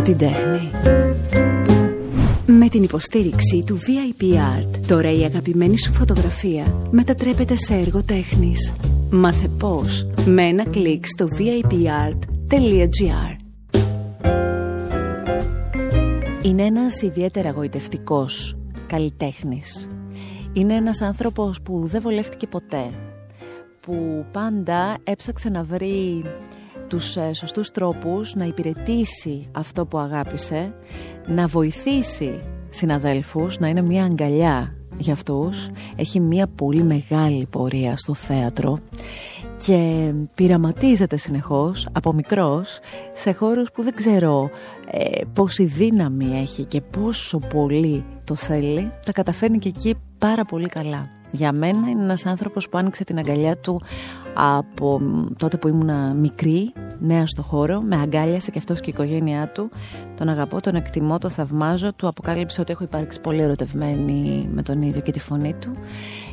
από την τέχνη. Με την υποστήριξη του VIP Art, τώρα η αγαπημένη σου φωτογραφία μετατρέπεται σε έργο τέχνης. Μάθε πώς με ένα κλικ στο vipart.gr Είναι ένας ιδιαίτερα γοητευτικός καλλιτέχνης. Είναι ένας άνθρωπος που δεν βολεύτηκε ποτέ. Που πάντα έψαξε να βρει τους ε, σωστούς τρόπους να υπηρετήσει αυτό που αγάπησε, να βοηθήσει συναδέλφους, να είναι μια αγκαλιά για αυτούς. Έχει μια πολύ μεγάλη πορεία στο θέατρο και πειραματίζεται συνεχώς από μικρός σε χώρους που δεν ξέρω ε, πόση δύναμη έχει και πόσο πολύ το θέλει, τα καταφέρνει και εκεί πάρα πολύ καλά. Για μένα είναι ένας άνθρωπος που άνοιξε την αγκαλιά του από τότε που ήμουν μικρή, νέα στο χώρο, με αγκάλιασε και αυτός και η οικογένειά του. Τον αγαπώ, τον εκτιμώ, τον θαυμάζω. Του αποκάλυψε ότι έχω υπάρξει πολύ ερωτευμένη με τον ίδιο και τη φωνή του.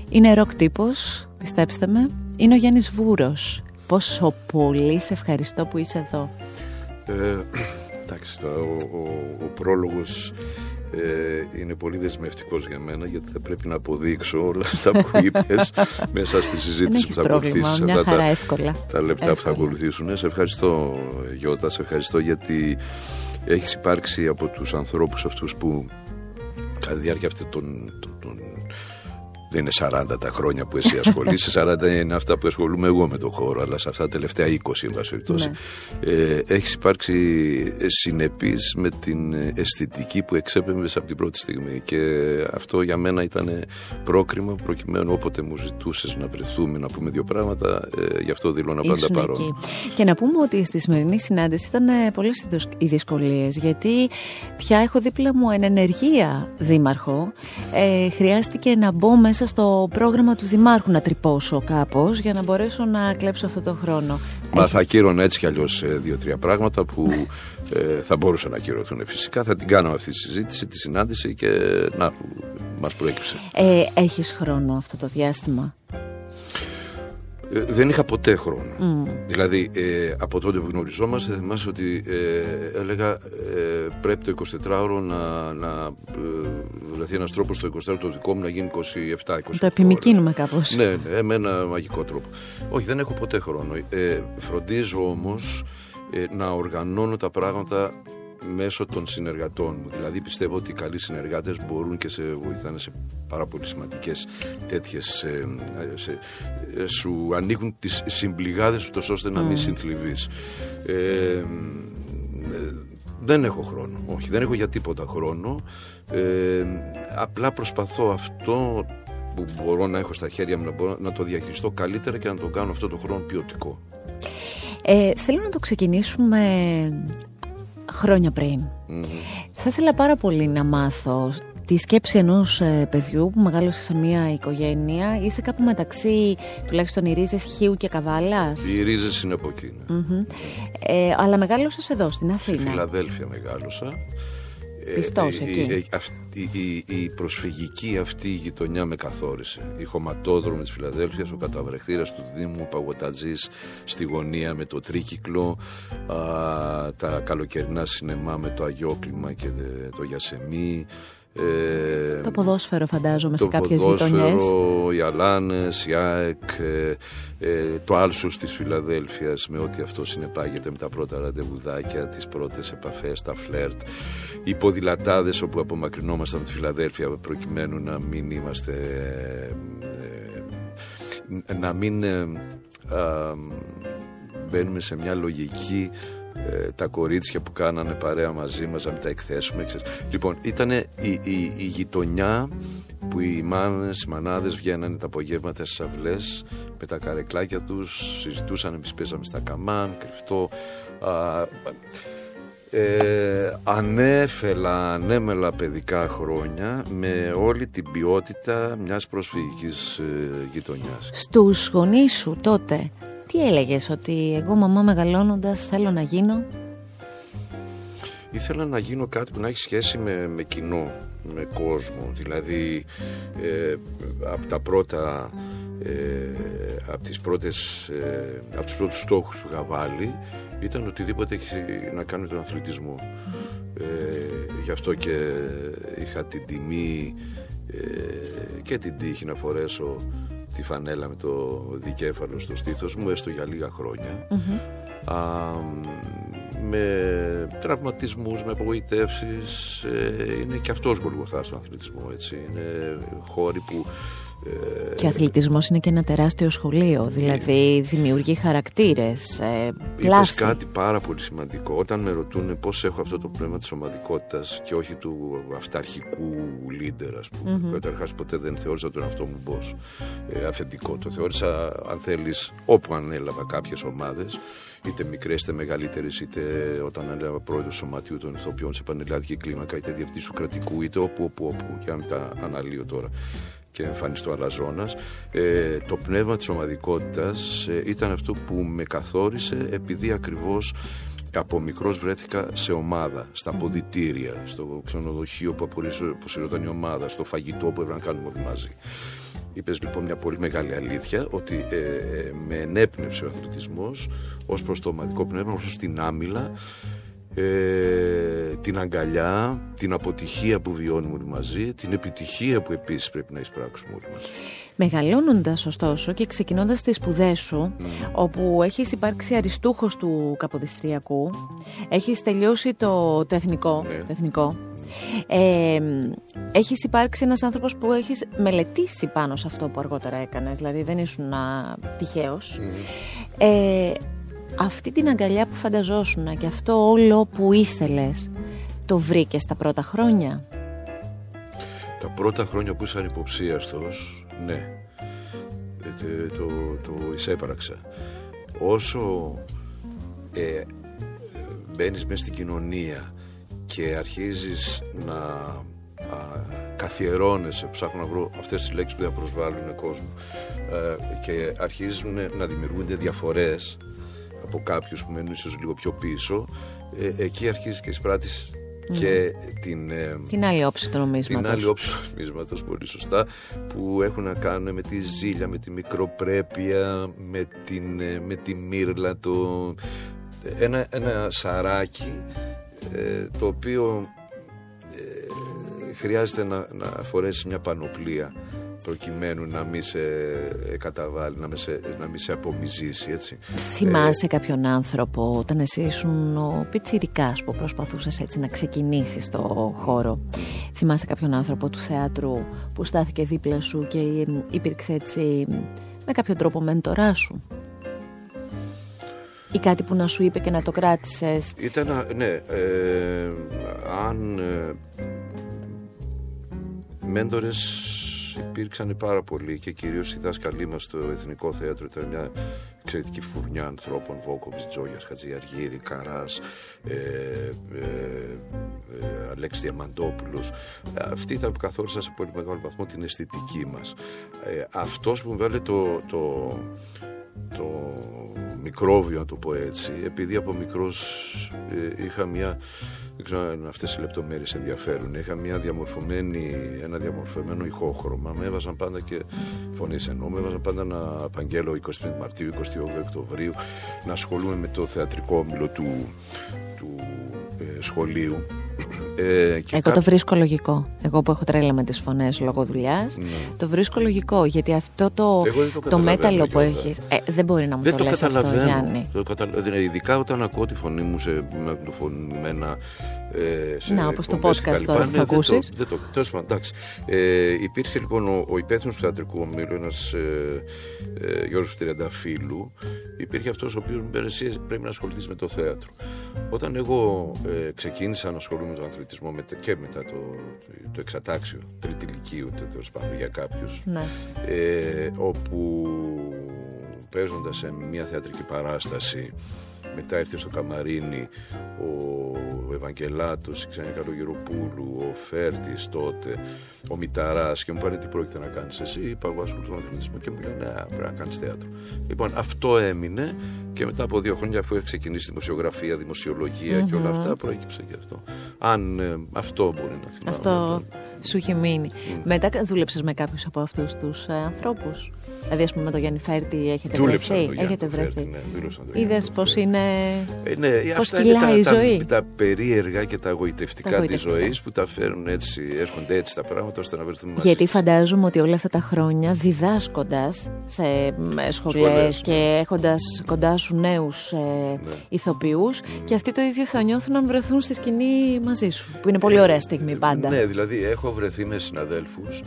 Είναι ροκ τύπος, πιστέψτε με. Είναι ο Γιάννης Βούρος. Πόσο πολύ σε ευχαριστώ που είσαι εδώ. Ε, εντάξει, ο, ο, ο πρόλογος ε, είναι πολύ δεσμευτικός για μένα γιατί θα πρέπει να αποδείξω όλα αυτά που είπες μέσα στη συζήτηση που θα ακολουθήσεις. Μια χαρά, τα, εύκολα. Τα λεπτά που θα ακολουθήσουν. Σε ευχαριστώ Γιώτα, σε ευχαριστώ γιατί έχεις υπάρξει από τους ανθρώπους αυτούς που κατά τη διάρκεια αυτών των, των δεν είναι 40 τα χρόνια που εσύ ασχολείσαι, 40 είναι αυτά που ασχολούμαι εγώ με το χώρο, αλλά σε αυτά τα τελευταία 20 εν πάση περιπτώσει. Ναι. Ε, έχεις υπάρξει συνεπής με την αισθητική που εξέπεμπε από την πρώτη στιγμή. Και αυτό για μένα ήταν πρόκριμα προκειμένου όποτε μου ζητούσες να βρεθούμε να πούμε δύο πράγματα. Ε, γι' αυτό δηλώνω πάντα παρόν. Και να πούμε ότι στη σημερινή συνάντηση ήταν πολλές οι δυσκολίες, γιατί πια έχω δίπλα μου εν ενεργεία δήμαρχο. Ε, χρειάστηκε να μπω μέσα μέσα στο πρόγραμμα του Δημάρχου να τρυπώσω κάπως για να μπορέσω να κλέψω αυτό το χρόνο. Μα Έχει... θα ακύρωνα έτσι κι αλλιώς ε, δύο-τρία πράγματα που ε, θα μπορούσαν να ακυρωθούν φυσικά. Θα την κάναμε αυτή τη συζήτηση, τη συνάντηση και να, μας προέκυψε. Ε, Έχεις χρόνο αυτό το διάστημα; Ε, δεν είχα ποτέ χρόνο. Mm. Δηλαδή, ε, από τότε που γνωριζόμαστε, θυμάσαι ότι ε, έλεγα ε, πρέπει το 24ωρο να, να βρεθεί ένας τρόπος στο 24ωρο το δικό μου να γίνει 27-28. Το επιμηκύνουμε κάπως. Ναι, ναι, με ένα μαγικό τρόπο. Όχι, δεν έχω ποτέ χρόνο. φροντίζω όμως να οργανώνω τα πράγματα μέσω των συνεργατών μου. Δηλαδή πιστεύω ότι οι καλοί συνεργάτες μπορούν και σε βοηθάνε σε πάρα πολύ σημαντικές τέτοιες. Ε, ε, σου ανοίγουν τις συμπληγάδες του ώστε να μην mm. συνθλιβείς. Ε, δεν έχω χρόνο. Όχι, δεν έχω για τίποτα χρόνο. απλά προσπαθώ αυτό που μπορώ να έχω στα χέρια μου να, μπορώ, να το διαχειριστώ καλύτερα και να το κάνω αυτό το χρόνο ποιοτικό. Ε, θέλω να το ξεκινήσουμε χρόνια πριν. Θα ήθελα πάρα πολύ να μάθω τη σκέψη ενός ε, παιδιού που μεγάλωσε σε μια οικογένεια. Είσαι κάπου μεταξύ τουλάχιστον οι ρίζες Χίου και Καβάλας; Οι ρίζες είναι από εκεί. Ναι. Ε, αλλά μεγάλωσες εδώ στην Αθήνα. Στη Φιλαδέλφια μεγάλωσα. Πιστός ε, εκεί. Ε, η, η, η, προσφυγική αυτή γειτονιά με καθόρισε. Η χωματόδρομη της Φιλαδέλφειας, ο καταβρεχτήρας του Δήμου, ο Παγωτατζής στη γωνία με το τρίκυκλο, α, τα καλοκαιρινά σινεμά με το Αγιόκλημα και το Γιασεμί, ε, το ποδόσφαιρο φαντάζομαι σε κάποιες γειτονιές. οι Αλάνες, η ΑΕΚ, ε, ε, το Άλσος της Φιλαδέλφειας με ό,τι αυτό συνεπάγεται με τα πρώτα ραντεβουδάκια, τις πρώτες επαφές, τα φλερτ. Οι ποδηλατάδες όπου απομακρυνόμασταν από τη Φιλαδέλφια προκειμένου να μην είμαστε... να μην μπαίνουμε σε μια λογική ε, τα κορίτσια που κάνανε παρέα μαζί μας να μην τα εκθέσουμε. Λοιπόν, ήταν η, η, η, γειτονιά που οι μάνες, οι μανάδες βγαίνανε τα απογεύματα στις αυλές με τα καρεκλάκια τους, συζητούσαν, εμείς παίζαμε στα καμάν, κρυφτό. Α, ε, ανέφελα, ανέμελα παιδικά χρόνια με όλη την ποιότητα μιας προσφυγικής ε, γειτονιάς. Στους γονείς σου τότε τι έλεγες, ότι εγώ μαμά μεγαλώνοντας θέλω να γίνω; Ήθελα να γίνω κάτι που να έχει σχέση με, με κοινό, με κόσμο Δηλαδή ε, από τα πρώτα ε, από, τις πρώτες, ε, από τους πρώτους στόχους που είχα βάλει ήταν οτιδήποτε έχει να κάνει με τον αθλητισμό. Ε, γι' αυτό και είχα την τιμή ε, και την τύχη να φορέσω τη φανέλα με το δικέφαλο στο στήθος μου έστω για λίγα Α, με τραυματισμούς, με απογοητεύσεις ε, είναι και αυτός γολγοθά στον αθλητισμό έτσι. είναι χώροι που και ο αθλητισμός είναι και ένα τεράστιο σχολείο, δηλαδή δημιουργεί χαρακτήρες, ε, Είπες κάτι πάρα πολύ σημαντικό. Όταν με ρωτούν πώς έχω αυτό το πνεύμα της ομαδικότητας και όχι του αυταρχικού leader, ας πούμε. Mm-hmm. Καταρχάς ποτέ δεν θεώρησα τον αυτό μου boss ε, αφεντικό. Το θεώρησα, αν θέλεις, όπου ανέλαβα κάποιες ομάδες, είτε μικρές είτε μεγαλύτερες, είτε όταν ανέλαβα πρόεδρο σωματείου των ηθοποιών σε πανελλαδική κλίμακα, είτε διευθυντής του κρατικού, είτε όπου, όπου, όπου, για να μην τα αναλύω τώρα και εμφανιστώ αλαζόνας ε, το πνεύμα της ομαδικότητας ε, ήταν αυτό που με καθόρισε επειδή ακριβώς από μικρός βρέθηκα σε ομάδα, στα ποδητήρια, στο ξενοδοχείο που αποσυρώταν η ομάδα, στο φαγητό που έπρεπε να κάνουμε όλοι μαζί. Είπες λοιπόν μια πολύ μεγάλη αλήθεια ότι ε, ε, με ενέπνευσε ο αθλητισμός ως προς το ομαδικό πνεύμα, ως προς την άμυλα ε, την αγκαλιά, την αποτυχία που βιώνουμε όλοι μαζί, την επιτυχία που επίσης πρέπει να εισπράξουμε όλοι μαζί. Μεγαλώνοντας ωστόσο και ξεκινώντας τις σπουδές σου, όπου έχεις υπάρξει αριστούχος του Καποδιστριακού, έχεις τελειώσει το, το εθνικό, ναι. το εθνικό ε, έχεις υπάρξει ένας άνθρωπος που έχεις μελετήσει πάνω σε αυτό που αργότερα έκανες, δηλαδή δεν ήσουν τυχαίος. Ε, αυτή την αγκαλιά που φανταζόσουν και αυτό όλο που ήθελες το βρήκες τα πρώτα χρόνια; Τα πρώτα χρόνια που ήσαν υποψίαστος ναι. Ε, το, το, το εισέπραξα. Όσο ε, μπαίνεις μέσα στην κοινωνία και αρχίζεις να α, καθιερώνεσαι, ψάχνω να βρω αυτές τις λέξεις που θα προσβάλλουν κόσμος ε, και αρχίζουν να δημιουργούνται διαφορές από κάποιους που μένουν ίσως λίγο πιο πίσω ε, εκεί αρχίζεις και εισπράττεις και την, ε, την άλλη όψη του νομίσματος. Την άλλη όψη του νομίσματος, πολύ σωστά, που έχουν να κάνουν με τη ζήλια, με τη μικροπρέπεια, με, την, ε, με τη μύρλα, το, ένα, ένα σαράκι το οποίο χρειάζεται να, να φορέσεις μια πανοπλία προκειμένου να μην σε καταβάλει, να μην σε, να μην σε απομυζήσει, έτσι. Θυμάσαι ε, κάποιον άνθρωπο όταν εσύ ήσουν ο πιτσιρικάς που προσπαθούσες έτσι να ξεκινήσεις το χώρο; Θυμάσαι κάποιον άνθρωπο του θεάτρου που στάθηκε δίπλα σου και υπήρξε έτσι με κάποιο τρόπο μέντορά σου; Ή κάτι που να σου είπε και να το κράτησες; Ήταν, ναι, ε, αν ε, μέντορες υπήρξαν πάρα πολλοί και κυρίως οι δάσκαλοι μας στο Εθνικό Θέατρο ήταν μια εξαιρετική φουρνιά ανθρώπων. Βόκοβιτς, Τζόγιας, Χατζιαργύρη, Καράς, ε, ε, ε, Αλέξης Διαμαντόπουλος. Αυτοί ήταν που καθόρισαν σε πολύ μεγάλο βαθμό την αισθητική μας. Ε, Αυτός που μου βάλε το, το, το μικρόβιο, να το πω έτσι, επειδή από μικρός ε, είχα μια δεν ξέρω αν αυτές οι λεπτομέρειες ενδιαφέρουν. Είχα μια διαμορφωμένη, ένα διαμορφωμένο ηχόχρωμα. Με έβαζαν πάντα και φωνής ενώ. Με έβαζαν πάντα να απαγγέλω 25 Μαρτίου, 28 Οκτωβρίου, να ασχολούμαι με το θεατρικό όμιλο του, του ε, σχολείου. Ε, και Εγώ το βρίσκω λογικό. Εγώ που έχω τρέλα με τις φωνές λόγω δουλειάς, ναι. το βρίσκω λογικό. Γιατί αυτό το, το, το μέταλλο που έχεις ε, δεν μπορεί να μου δεν το, το λες αυτό, Γιάννη. Το καταλαβαίνω. Ειδικά όταν ακούω τη φωνή μου σε μεγαλοφωνημένα ε, σε Να, όπως το podcast τώρα που θα ακούσεις. Δεν το. Τέλος πάντων, εντάξει. Ε, υπήρχε λοιπόν ο, ο υπεύθυνος του θεατρικού ομίλου, ένας ε, ε, Γιώργος Τριανταφύλου. Υπήρχε αυτός ο οποίος μου είπε: πρέπει να ασχοληθείς με το θέατρο. Όταν εγώ ε, ξεκίνησα να ασχολούμαι με τον αθλητισμό με, και μετά το, το, το εξατάξιο, τρίτη ηλικίου, τέλος πάντων για κάποιους. Ναι. Ε, όπου παίζοντας σε μια θεατρική παράσταση μετά ήρθε στο Καμαρίνι ο Ευαγγελάτος, η Ξένια Καλογεροπούλου, ο Φέρτης τότε, ο Μηταράς και μου πάνε τι πρόκειται να κάνεις εσύ. Είπα εγώ ασχολούμαι με αθλητισμό και μου λένε ναι, πρέπει να κάνεις θέατρο. Λοιπόν αυτό έμεινε και μετά από δύο χρόνια αφού έχει ξεκινήσει δημοσιογραφία, δημοσιολογία mm-hmm. και όλα αυτά προέκυψε και αυτό. Αν ε, αυτό μπορεί να θυμάμαι. Αυτό Σου είχε μείνει. Μετά δούλεψες με κάποιους από αυτούς τους ε, ανθρώπους; Δηλαδή, ας πούμε, με τον Γιάννη Φέρτη έχετε Δούλεψα βρεθεί; με τον έχετε Γιάννη βρεθεί; Φέρτη, ναι, δούλεψα με τον Γιάννη Είδες πώς Φέρτη. είναι. Ε, ναι, Πώς αυτά είναι κυλάει η τα, ζωή; Τα, τα περίεργα και τα εγωιτευτικά, Τα της εγωιτευτικά. ζωής που τα φέρνουν έτσι, έρχονται έτσι τα πράγματα ώστε να βρεθούμε μαζί. Γιατί φαντάζομαι ότι όλα αυτά τα χρόνια διδάσκοντας σε σχολές Σχολές, και ναι. έχοντας κοντά σου νέους ε, ηθοποιούς, και αυτοί το ίδιο θα νιώθουν αν βρεθούν στη σκηνή μαζί σου. Που είναι πολύ ωραία στιγμή πάντα. Ναι, δηλαδή έχω βρεθεί με συναδέλφους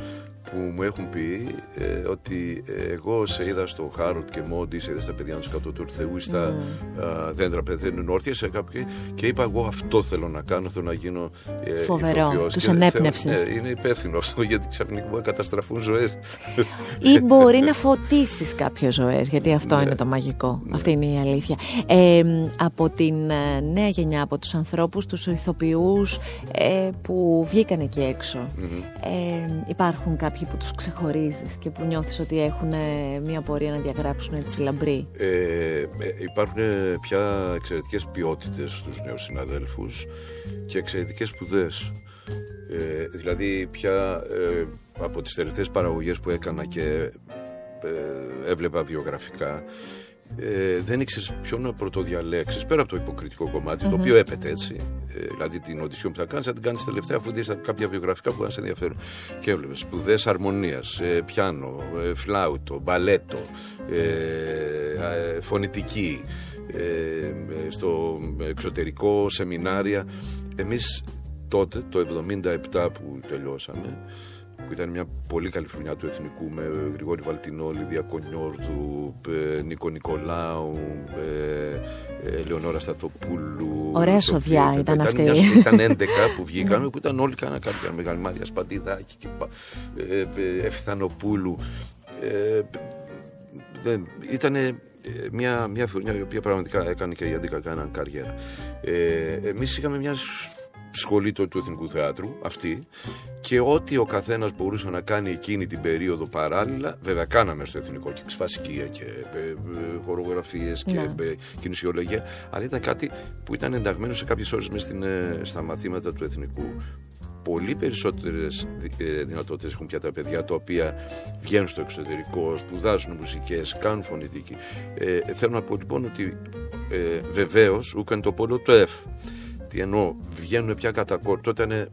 που μου έχουν πει ε, ότι ε, εγώ σε είδα στο Χάροτ και Μόντι, σε είδα στα παιδιά του κάτω του Θεού ή στα Ναι. α, δέντρα πεθαίνουν όρθια σε κάποιο και είπα εγώ αυτό θέλω να κάνω, θέλω να γίνω ε, Φοβερό. ηθοποιός. Τους Και ενέπνευσες. θέλω- Ναι, είναι υπεύθυνο αυτό γιατί ξαφνικά μπορεί να καταστραφούν ζωές. Ή μπορεί να φωτίσεις κάποιε ζωές, γιατί αυτό Ναι. είναι το μαγικό. Αυτή είναι η αλήθεια. Ε, από την ε, νέα γενιά, από τους ανθρώπους, τους ηθοποιούς ε, που βγήκαν εκεί έξω, ε, υπάρχουν κάποιοι που τους ξεχωρίζεις και που νιώθεις ότι έχουν ε, μια πορεία να διαγράψουν έτσι λαμπρή; Ε, ε, υπάρχουν πια εξαιρετικές ποιότητες στους νέους συναδέλφους και εξαιρετικές σπουδές. Ε, δηλαδή πια ε, από τις τελευταίες παραγωγές που έκανα και ε, έβλεπα βιογραφικά ε, δεν ήξερες ποιο να πρωτοδιαλέξεις πέρα από το υποκριτικό κομμάτι, το οποίο έπεται έτσι. Ε, δηλαδή την οντισιόν που θα κάνεις, θα την κάνεις τελευταία αφού δεις κάποια βιογραφικά που θα σε ενδιαφέρουν. Και έβλεπες σπουδές αρμονίας, ε, πιάνο, ε, φλάουτο, μπαλέτο, ε, ε, φωνητική, ε, ε, στο εξωτερικό σεμινάρια. Εμείς τότε, το 77 που τελειώσαμε, που ήταν μια πολύ καλή χρονιά του εθνικού με Γρηγόρη Βαλτινό, Λιδία Κονιόρδου, ε, Νίκο Νικολάου, ε, ε, Λεωνόρα Σταθοπούλου. Ωραία Σοφία σοδιά Πεπέ. ήταν αυτή. μια σο- Ήταν 11 που βγήκαμε, που ήταν όλοι κάνα κάποια μεγάλη Μάρια Σπαντιδάκη και πα- ε, ε, Ευθανοπούλου. Ε, δεν, ήταν μια, μια χρονιά η οποία πραγματικά έκανε και η Αντίκα κάναν καριέρα. Ε, εμείς είχαμε μια σ- σχολή του, του Εθνικού Θεάτρου, αυτή, και ό,τι ο καθένας μπορούσε να κάνει εκείνη την περίοδο παράλληλα, βέβαια κάναμε στο Εθνικό και ξφασικία και ε, ε, χορογραφίες και Ναι. ε, κινησιολογία, αλλά ήταν κάτι που ήταν ενταγμένο σε κάποιες ώρες μες στην, ε, στα μαθήματα του Εθνικού πολύ περισσότερες δυνατότητες έχουν πια τα παιδιά τα οποία βγαίνουν στο εξωτερικό, σπουδάζουν μουσικές, κάνουν φωνητική. Ε, θέλω να πω λοιπόν ότι ε, βεβαίως ούκαν το πόλο το F. Τι εννοώ, βγαίνουν πια κατά κόρ. Τότε ήταν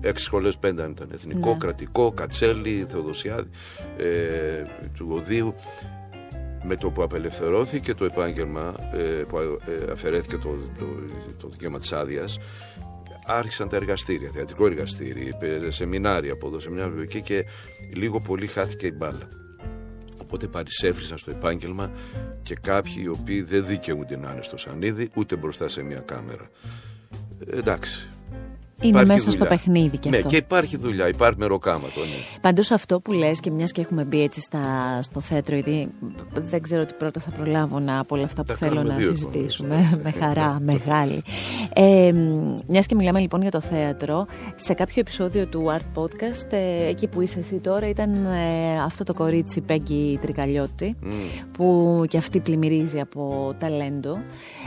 έξι σχολές, πέντε αν ήταν. Εθνικό, Ναι. κρατικό, Κατσέλη, Θεοδοσιάδη, ε, του Οδείου. Με το που απελευθερώθηκε το επάγγελμα, ε, που ε, αφαιρέθηκε το, το, το δικαίωμα της άδειας, άρχισαν τα εργαστήρια, θεατρικό εργαστήρι, ε, σεμινάρια από εδώ, σεμινάρια από εκεί και λίγο πολύ χάθηκε η μπάλα. Οπότε παρισέφρισαν στο επάγγελμα και κάποιοι οι οποίοι δεν δικαιούνται να είναι στο σανίδι ούτε μπροστά σε μια κάμερα. Ε, εντάξει. Είναι Υπάρχει μέσα στο δουλειά. παιχνίδι και ναι, αυτό. και υπάρχει δουλειά, υπάρχει μεροκάματο. Ναι. Πάντως αυτό που λες και μιας και έχουμε μπει έτσι στα, στο θέατρο, γιατί δεν ξέρω τι πρώτα θα προλάβω να από όλα αυτά που Τα θέλω κάνουμε να δύο συζητήσουμε. με χαρά, μεγάλη. Ε, μιας και μιλάμε λοιπόν για το θέατρο, σε κάποιο επεισόδιο του Art Podcast, ε, εκεί που είσαι εσύ τώρα, ήταν ε, αυτό το κορίτσι Πέγγι Τρικαλιώτη, που και αυτή πλημμυρίζει από ταλέντο.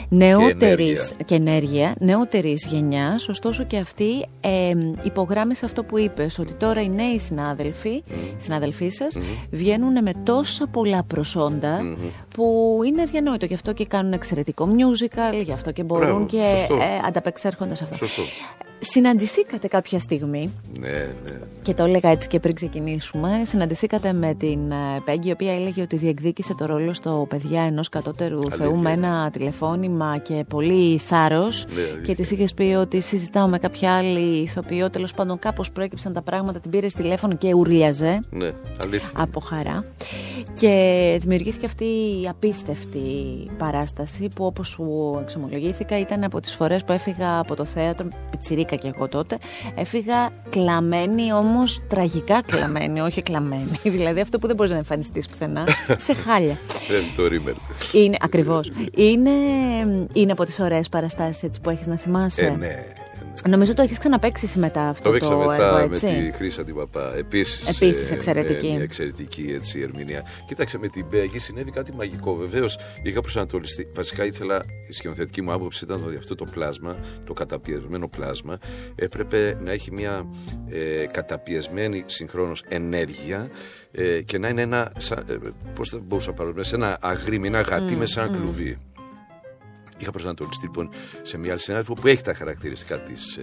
Νεότερης ενέργεια. και ενέργεια νεότερης γενιάς, ωστόσο και αυτή ε, υπογράμμισε αυτό που είπες, ότι τώρα οι νέοι συνάδελφοι, συνάδελφοί σας, βγαίνουν με τόσα πολλά προσόντα που είναι αδιανόητο. Γι' αυτό και κάνουν εξαιρετικό musical, γι' αυτό και μπορούν Μπράβο, και σωστό. ε, ανταπεξέρχονται σε αυτό. Σωστό. Συναντηθήκατε κάποια στιγμή Ναι, ναι. και το έλεγα έτσι και πριν ξεκινήσουμε. Συναντηθήκατε με την ε, Πέγγι, η οποία έλεγε ότι διεκδίκησε το ρόλο στο παιδιά ενός κατώτερου Αλήθεια. Θεού με ένα τηλεφώνημα και πολύ θάρρος. Ναι, αλήθεια. και της είχες πει ότι συζητάω με κάποια άλλη ηθοποιό. Τέλος πάντων, κάπως προέκυψαν τα πράγματα, την πήρε τηλέφωνο και ουρλιαζε ναι, αλήθεια. από χαρά. Και δημιουργήθηκε αυτή η απίστευτη παράσταση που όπως σου εξομολογήθηκα ήταν από τις φορές που έφυγα από το θέατρο, πιτσιρίκα και εγώ τότε, έφυγα κλαμμένη όμως τραγικά κλαμμένη, όχι κλαμμένη. δηλαδή αυτό που δεν μπορείς να εμφανιστείς πουθενά, σε χάλια. Δεν το ρίμελ. Είναι, ακριβώς. Είναι, είναι από τις ωραίες παραστάσεις έτσι που έχεις να θυμάσαι. Ε, ναι, ναι. Νομίζω το έχεις ξαναπέξεις εσύ μετά αυτό το, Το παίξα μετά έργο, με έτσι. τη Χρύσα την Παπά. Επίσης. Επίσης εξαιρετική. μια εξαιρετική έτσι, ερμηνεία. Κοίταξε, με την Μπέγκη συνέβη κάτι μαγικό. Βεβαίως είχα προσανατολιστεί. Βασικά ήθελα, η σκηνοθετική μου άποψη ήταν ότι αυτό το πλάσμα, το καταπιεσμένο πλάσμα, έπρεπε να έχει μια ε, καταπιεσμένη συγχρόνως ενέργεια ε, και να είναι ένα. Ε, Πώς θα μπορούσα να παραδείγω, σε ένα αγρίμι, ένα γατί με σαν κλουβί. Είχα προσανατολιστεί λοιπόν σε μια άλλη συνάδελφο που έχει τα χαρακτηριστικά της.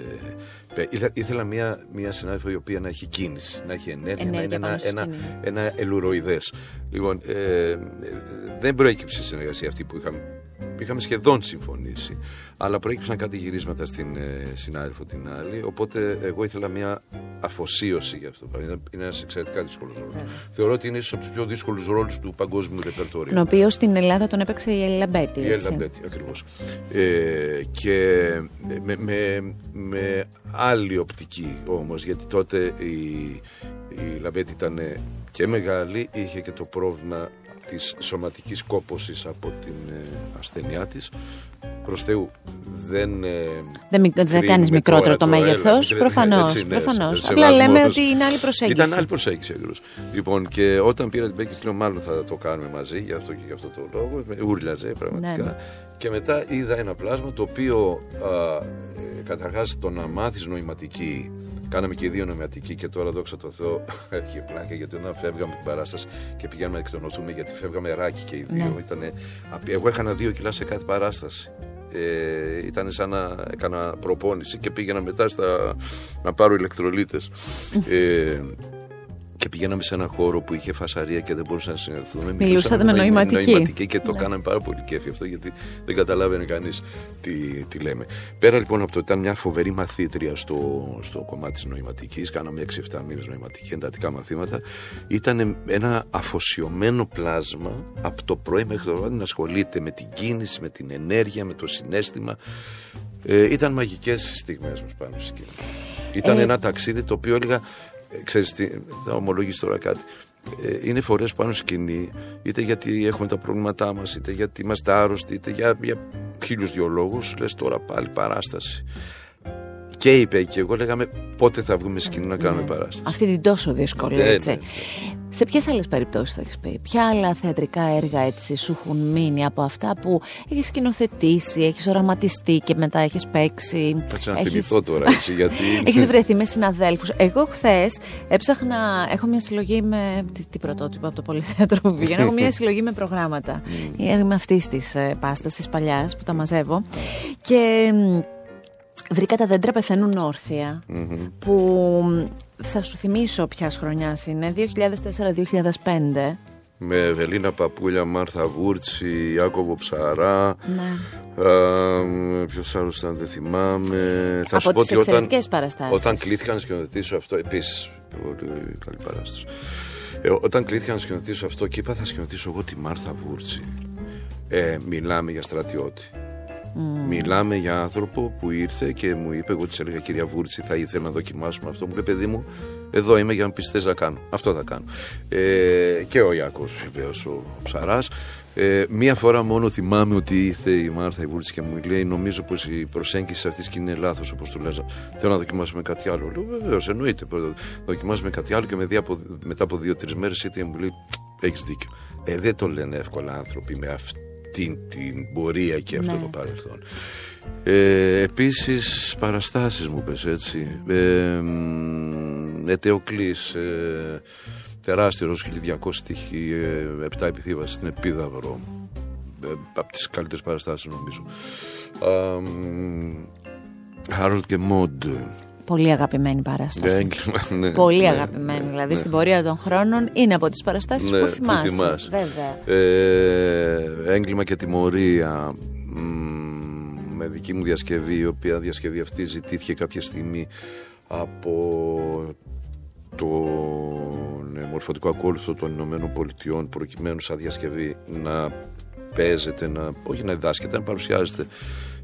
Ε, ήθελα, ήθελα μια, μια συνάδελφο η οποία να έχει κίνηση, να έχει ενέργεια, να Ενέργεια είναι πάνω ένα, στο ένα, σκηνή. ένα ελουροειδές. Λοιπόν, ε, ε, δεν προέκυψε η συνεργασία αυτή που είχαμε. Είχαμε σχεδόν συμφωνήσει, αλλά προέκυψαν κάτι γυρίσματα στην ε, συνάδελφο την άλλη. Οπότε εγώ ήθελα μια αφοσίωση για αυτό το πράγμα. Είναι- Είναι ένας εξαιρετικά δύσκολος ρόλος. Θεωρώ ότι είναι ίσως από τους πιο δύσκολους ρόλους του παγκόσμιου ρεπερτορίου. Τον οποίο στην Ελλάδα τον έπαιξε η Έλληνα Μπέτη. Η έτσι. Έλληνα Μπέτη, ακριβώς. Ε, και με, με, με άλλη οπτική όμως, γιατί τότε η, η Λαμπέτη ήταν και μεγάλη, είχε και το πρόβλημα της σωματικής κόπωσης από την ε, ασθενειά της. Προς Θεού δεν... ε, Δεν, μικ- δεν κρίνουμε κάνεις μικρότερο τώρα το έλα, μέγεθος. μικρέ- Προφανώς. έτσι, ναι, προφανώς. σε- Απλά σεβασμός. λέμε ότι είναι άλλη προσέγγιση. Ήταν άλλη προσέγγιση ακριβώς. Λοιπόν, και όταν πήρα την Μπέκη, λέω μάλλον θα το κάνουμε μαζί για αυτό και για αυτό το λόγο. Με ούρλιαζε πραγματικά. Ναι. Και μετά είδα ένα πλάσμα το οποίο καταρχάς το να μάθεις νοηματική. Κάναμε και οι δύο νοηματική και τώρα δόξα τω Θεώ έχει πλάκα γιατί όταν φεύγαμε την παράσταση και πηγαίνουμε να εκτονωθούμε γιατί φεύγαμε ράκι και οι δύο. Ναι. Ήτανε, απ- εγώ έχανα δύο κιλά σε κάθε παράσταση. Ε, ήταν σαν να έκανα προπόνηση και πήγαινα μετά στα, να πάρω ηλεκτρολίτες. ε, και πηγαίναμε σε ένα χώρο που είχε φασαρία και δεν μπορούσαμε να συνεχθούμε. Μιλούσατε με νοηματική. και το Ναι. κάναμε πάρα πολύ κέφι αυτό γιατί δεν καταλάβαινε κανείς τι, τι λέμε. Πέρα λοιπόν από το ότι ήταν μια φοβερή μαθήτρια στο, στο κομμάτι της νοηματικής, κάναμε 6-7 μήνες νοηματική, εντατικά μαθήματα. Ήταν ένα αφοσιωμένο πλάσμα από το πρωί μέχρι το βράδυ να ασχολείται με την κίνηση, με την ενέργεια, με το συνέστημα. Ε, ήταν μαγικές οι στιγμές μας πάνω στη σκηνή. Ήταν Ε, ένα ταξίδι το οποίο έλεγα, ε, ξέρεις τι, θα ομολογήσω τώρα κάτι. Ε, είναι φορές πάνω στη σκηνή, είτε γιατί έχουμε τα προβλήματά μας, είτε γιατί είμαστε άρρωστοι, είτε για, για χίλιους δυο λόγους, λες τώρα πάλι παράσταση. Και είπε και εγώ λέγαμε πότε θα βγούμε σκηνή να κάνουμε παράσταση. Αυτή την τόσο δύσκολη, Ναι, έτσι. ναι, Σε ποιες άλλες περιπτώσεις το έχεις πει, Ποια άλλα θεατρικά έργα έτσι σου έχουν μείνει από αυτά που έχεις σκηνοθετήσει, έχεις οραματιστεί και μετά έχεις παίξει; Κάτσε να έχεις- θυμηθώ τώρα έτσι, γιατί... Έχεις βρεθεί με συναδέλφους. Εγώ χθες έψαχνα. Έχω μια συλλογή με. Τι, τι πρωτότυπο από το Πολυθέατρο που πήγαινα. έχω μια συλλογή με προγράμματα. Είμαι αυτής της πάστας, της παλιάς που τα μαζεύω. Και μ, βρήκα τα δέντρα πεθαίνουν όρθια. Που μ, θα σου θυμίσω ποια χρονιά είναι. 2004-2005. Με Ευελίνα Παπούλια, Μάρθα Βούρτσι, Ιάκωβο Ψαρά. Ναι. Ποιος άλλος ήταν, δεν θυμάμαι. Θα Από σου πω τις ότι όταν, εξαιρετικές παραστάσεις. όταν κλήθηκα να σκηνοθετήσω αυτό, επίσης. Πολύ καλή παράσταση. Ε, όταν κλήθηκα να σκηνοθετήσω αυτό και είπα θα σκηνοθετήσω εγώ τη Μάρθα Βούρτσι. Ε, μιλάμε για στρατιώτη. Μιλάμε για άνθρωπο που ήρθε και μου είπε, εγώ της έλεγα κυρία Βούρτσι, θα ήθελα να δοκιμάσουμε αυτό. Μου λέει, παιδί μου, εδώ είμαι για να πεις τι θες να κάνω. Αυτό θα κάνω. Ε, και ο Ιάκο, βεβαίως, ο Ψαράς. Ε, μία φορά μόνο θυμάμαι ότι ήρθε η Μάρθα η Βούρτσι και μου λέει: Νομίζω πως η προσέγγιση αυτή και είναι λάθος, όπως του λέζα. Θέλω να δοκιμάσουμε κάτι άλλο. Λέω: Βεβαίως, εννοείται. Πρώτα, δοκιμάσουμε κάτι άλλο και με δει από- μετά από δύο-τρεις μέρες ήρθε και μου λέει: Έχεις δίκιο. Ε, δεν το λένε εύκολα άνθρωποι με αυτή την πορεία και αυτό Ναι. το παρελθόν. Ε, επίσης παραστάσεις μου πες έτσι ε, μ, Ετεοκλής ε, Τεράστιος Ρosχυλη 200 στοιχή ε, 7 επιθύβαση στην Επίδαυρο ε, Από τις καλύτερες παραστάσεις νομίζω Harold και Μοντ Πολύ αγαπημένη παράσταση. Έγκλημα, ναι, Πολύ ναι, αγαπημένη. ναι, δηλαδή ναι. στην πορεία των χρόνων είναι από τις παραστάσεις Ναι, που που θυμάσαι. θυμάσαι. Βέβαια. Ε, έγκλημα και τιμωρία μ, με δική μου διασκευή η οποία διασκευή αυτή ζητήθηκε κάποια στιγμή από τον ε, μορφωτικό ακόλουθο των Ηνωμένων Πολιτειών προκειμένου σαν διασκευή να παίζεται, να, όχι να διδάσκεται, να παρουσιάζεται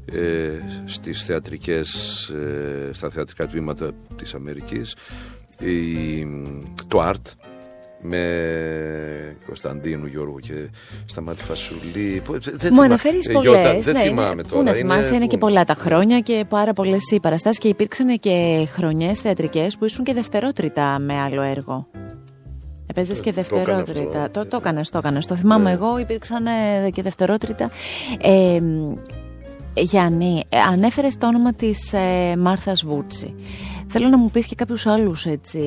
ε, στις θεατρικές, ε, στα θεατρικά τμήματα της Αμερικής η, το art με Κωνσταντίνου Γιώργο και Σταμάτη Φασουλή. Μου αναφέρεις πολλές. Δεν ναι, θυμάμαι τώρα. Πού να θυμάσαι, είναι, και πολλά τα χρόνια και πάρα πολλές οι παραστάσει και υπήρξαν και χρονιές θεατρικές που ήσουν και δευτερότριτα με άλλο έργο. Έπαιζες και δευτερότριτα. Το, το έκανες, το έκανες. Το θυμάμαι ναι. εγώ, υπήρξαν και δευτερότριτα. Ε, Γιάννη, ε, ανέφερες το όνομα της ε, Μάρθας Βούτσι. Θέλω να μου πεις και κάποιους άλλους έτσι,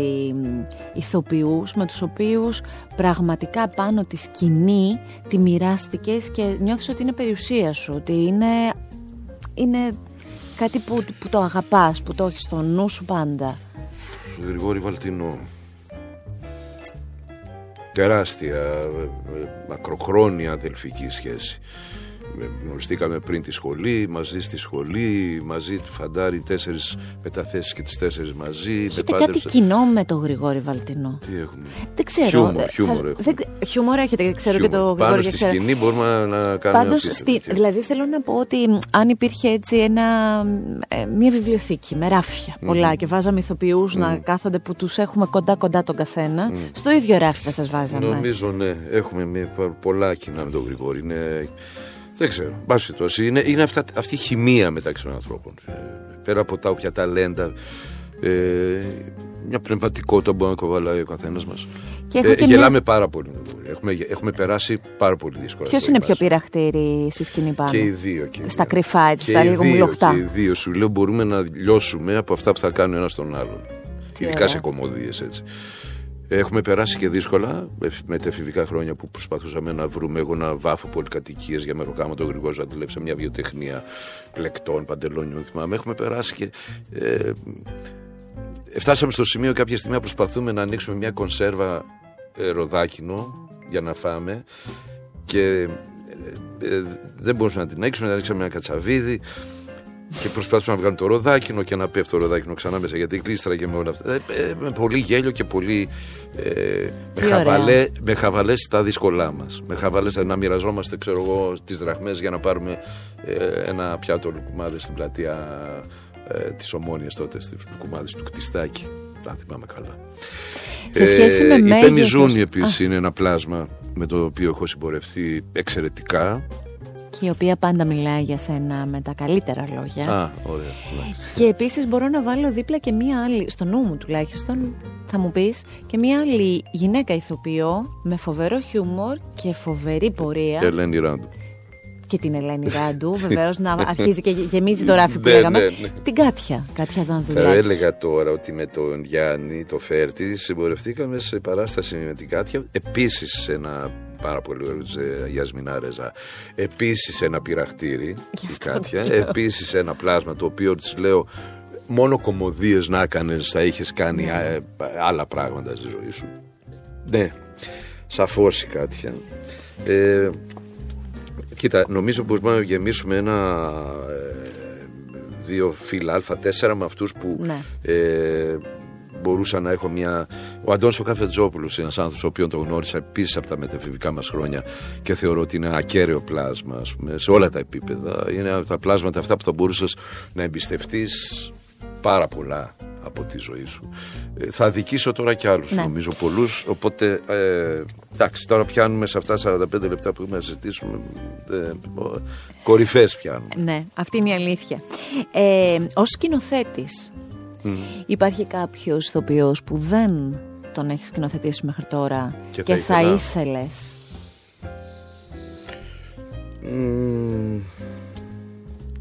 ηθοποιούς με τους οποίους πραγματικά πάνω τη σκηνή τη μοιράστηκες και νιώθεις ότι είναι περιουσία σου, ότι είναι, είναι κάτι που, που το αγαπάς, που το έχεις στο νου σου πάντα. Γρηγόρη Βαλτινό. Τεράστια, ε, μακροχρόνια αδελφική σχέση γνωριστήκαμε πριν τη σχολή, μαζί στη σχολή, μαζί του φαντάρι τέσσερις μεταθέσεις και τις τέσσερις μαζί. Έχετε κάτι κοινό με τον Γρηγόρη Βαλτινό; Τι έχουμε; Δεν ξέρω. Χιούμορ, χιούμορ, θα... χιούμορ έχετε, ξέρω χιούμορ. και το Γρηγόρη. Πάνω στη σκηνή μπορούμε να κάνουμε. Πάντως, στη... δηλαδή θέλω να πω ότι αν υπήρχε έτσι ένα, ε, μια βιβλιοθήκη με ράφια πολλά και βάζαμε ηθοποιούς να κάθονται που τους έχουμε κοντά-κοντά τον καθένα, στο ίδιο ράφι θα σας βάζαμε. Νομίζω ναι, έχουμε πολλά κοινά με τον Γρηγόρη. Είναι δεν ξέρω. Μπάση Είναι, είναι αυτά, αυτή η χημεία μεταξύ των ανθρώπων. Ε, πέρα από τα όποια ταλέντα, ε, μια πνευματικότητα μπορεί να κοβαλάει ο καθένας μας. Ε, γελάμε μια... πάρα πολύ. Έχουμε, έχουμε περάσει πάρα πολύ δύσκολα. Ποιος είναι πιο πειραχτήρι στη σκηνή πάνω; Και οι δύο. Και στα κρυφά, έτσι, στα λίγο μουλοχτά. Και οι δύο. Σου λέω μπορούμε να λιώσουμε από αυτά που θα κάνουν ένα τον άλλον. Ειδικά σε κομμωδίες έτσι. Έχουμε περάσει και δύσκολα με τα εφηβικά χρόνια που προσπαθούσαμε να βρούμε εγώ να βάφω πολυκατοικίε για μεροκάμα τον Γρηγόζο να δουλέψω μια βιοτεχνία πλεκτών, παντελόνιων. Θυμάμαι. Έχουμε περάσει και. Ε, φτάσαμε στο σημείο κάποια στιγμή να προσπαθούμε να ανοίξουμε μια κονσέρβα ε, ροδάκινο για να φάμε και ε, ε, δεν μπορούσαμε να την ανοίξουμε, να ανοίξαμε ένα κατσαβίδι και προσπάθησαν να βγάλουν το ροδάκινο και να πέφτει το ροδάκινο ξανά μέσα γιατί κλείστρα και με όλα αυτά. Ε, ε, με πολύ γέλιο και πολύ. Ε, με, χαβαλέ, με χαβαλέ στα δύσκολά μας. Με χαβαλέ να μοιραζόμαστε, ξέρω εγώ, τι δραχμές για να πάρουμε ε, ένα πιάτο λουκουμάδες στην πλατεία ε, της Ομόνιας τότε, στους λουκουμάδες του Κτιστάκη. Αν θυμάμαι καλά. Σε σχέση με ε, Η Πεμιζούνη επίσης είναι ένα πλάσμα με το οποίο έχω συμπορευτεί εξαιρετικά και η οποία πάντα μιλάει για σένα με τα καλύτερα λόγια. Α, ωραία. Και επίσης μπορώ να βάλω δίπλα και μία άλλη, στο νου μου τουλάχιστον, θα μου πεις, και μία άλλη γυναίκα ηθοποιό με φοβερό χιούμορ και φοβερή πορεία. Και Ελένη Ράντου. Και την Ελένη Ράντου, βεβαίως να αρχίζει και γεμίζει το ράφι που ναι, λέγαμε. Ναι, ναι. Την Κάτια, Κάτια Δανδουλάκη. Θα έλεγα τώρα ότι με τον Γιάννη, το Φέρτη, συμπορευτήκαμε σε παράσταση με την Κάτια. Επίσης σε ένα πάρα πολύ ωραίο τη Γιασμινά Ρεζά. Επίσης ένα πειραχτήρι, η Κάτια. Επίσης ένα πλάσμα το οποίο της λέω μόνο κομμωδίες να έκανες, θα είχες κάνει ναι. άλλα πράγματα στη ζωή σου. Ναι, σαφώς η Κάτια. Ε, κοίτα, νομίζω πως μπορούμε να γεμίσουμε ένα ε, δύο φύλλα α4 με αυτούς που ναι. ε, μπορούσα να έχω μια. Ο Αντώνης ο Καφετζόπουλο, ένας άνθρωπος ο οποίος τον γνώρισα επίσης από τα μεταφηβικά μας χρόνια και θεωρώ ότι είναι ακέραιο πλάσμα ας πούμε, σε όλα τα επίπεδα. Είναι από τα πλάσματα αυτά που θα μπορούσες να εμπιστευτείς πάρα πολλά από τη ζωή σου. Ε, θα δικήσω τώρα κι άλλους, ναι. νομίζω πολλούς. Οπότε ε, εντάξει, τώρα πιάνουμε σε αυτά 45 λεπτά που έχουμε να συζητήσουμε. Ε, Κορυφές πιάνουμε. Ναι, αυτή είναι η αλήθεια. Ε, Ω σκηνοθέτη, Υπάρχει κάποιος ηθοποιός που δεν τον έχεις σκηνοθετήσει μέχρι τώρα και, και θα, ήθελα... ήθελες;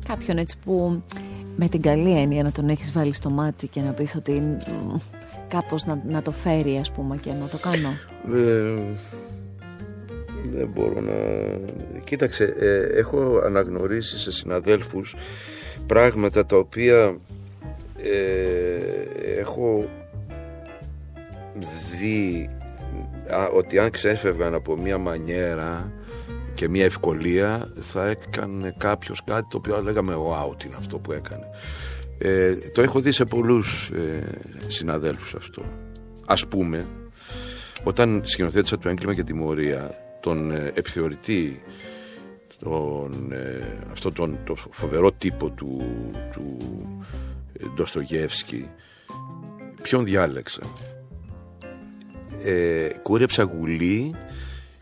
Κάποιον έτσι που με την καλή έννοια να τον έχεις βάλει στο μάτι και να πεις ότι κάπως να, να το φέρει ας πούμε και να το κάνω. δεν μπορώ να... Κοίταξε, ε, έχω αναγνωρίσει σε συναδέλφους πράγματα τα οποία ε, έχω δει ότι αν ξέφευγαν από μια μανιέρα και μια ευκολία θα έκανε κάποιος κάτι το οποίο λέγαμε wow τι είναι αυτό που έκανε ε, το έχω δει σε πολλούς ε, συναδέλφους αυτό. Ας πούμε όταν σκηνοθέτησα το έγκλημα και τιμωρία τον ε, επιθεωρητή τον, ε, αυτό τον το φοβερό τύπο του, του Ντοστογεύσκη ποιον διάλεξα; Ε, κούρεψα γουλή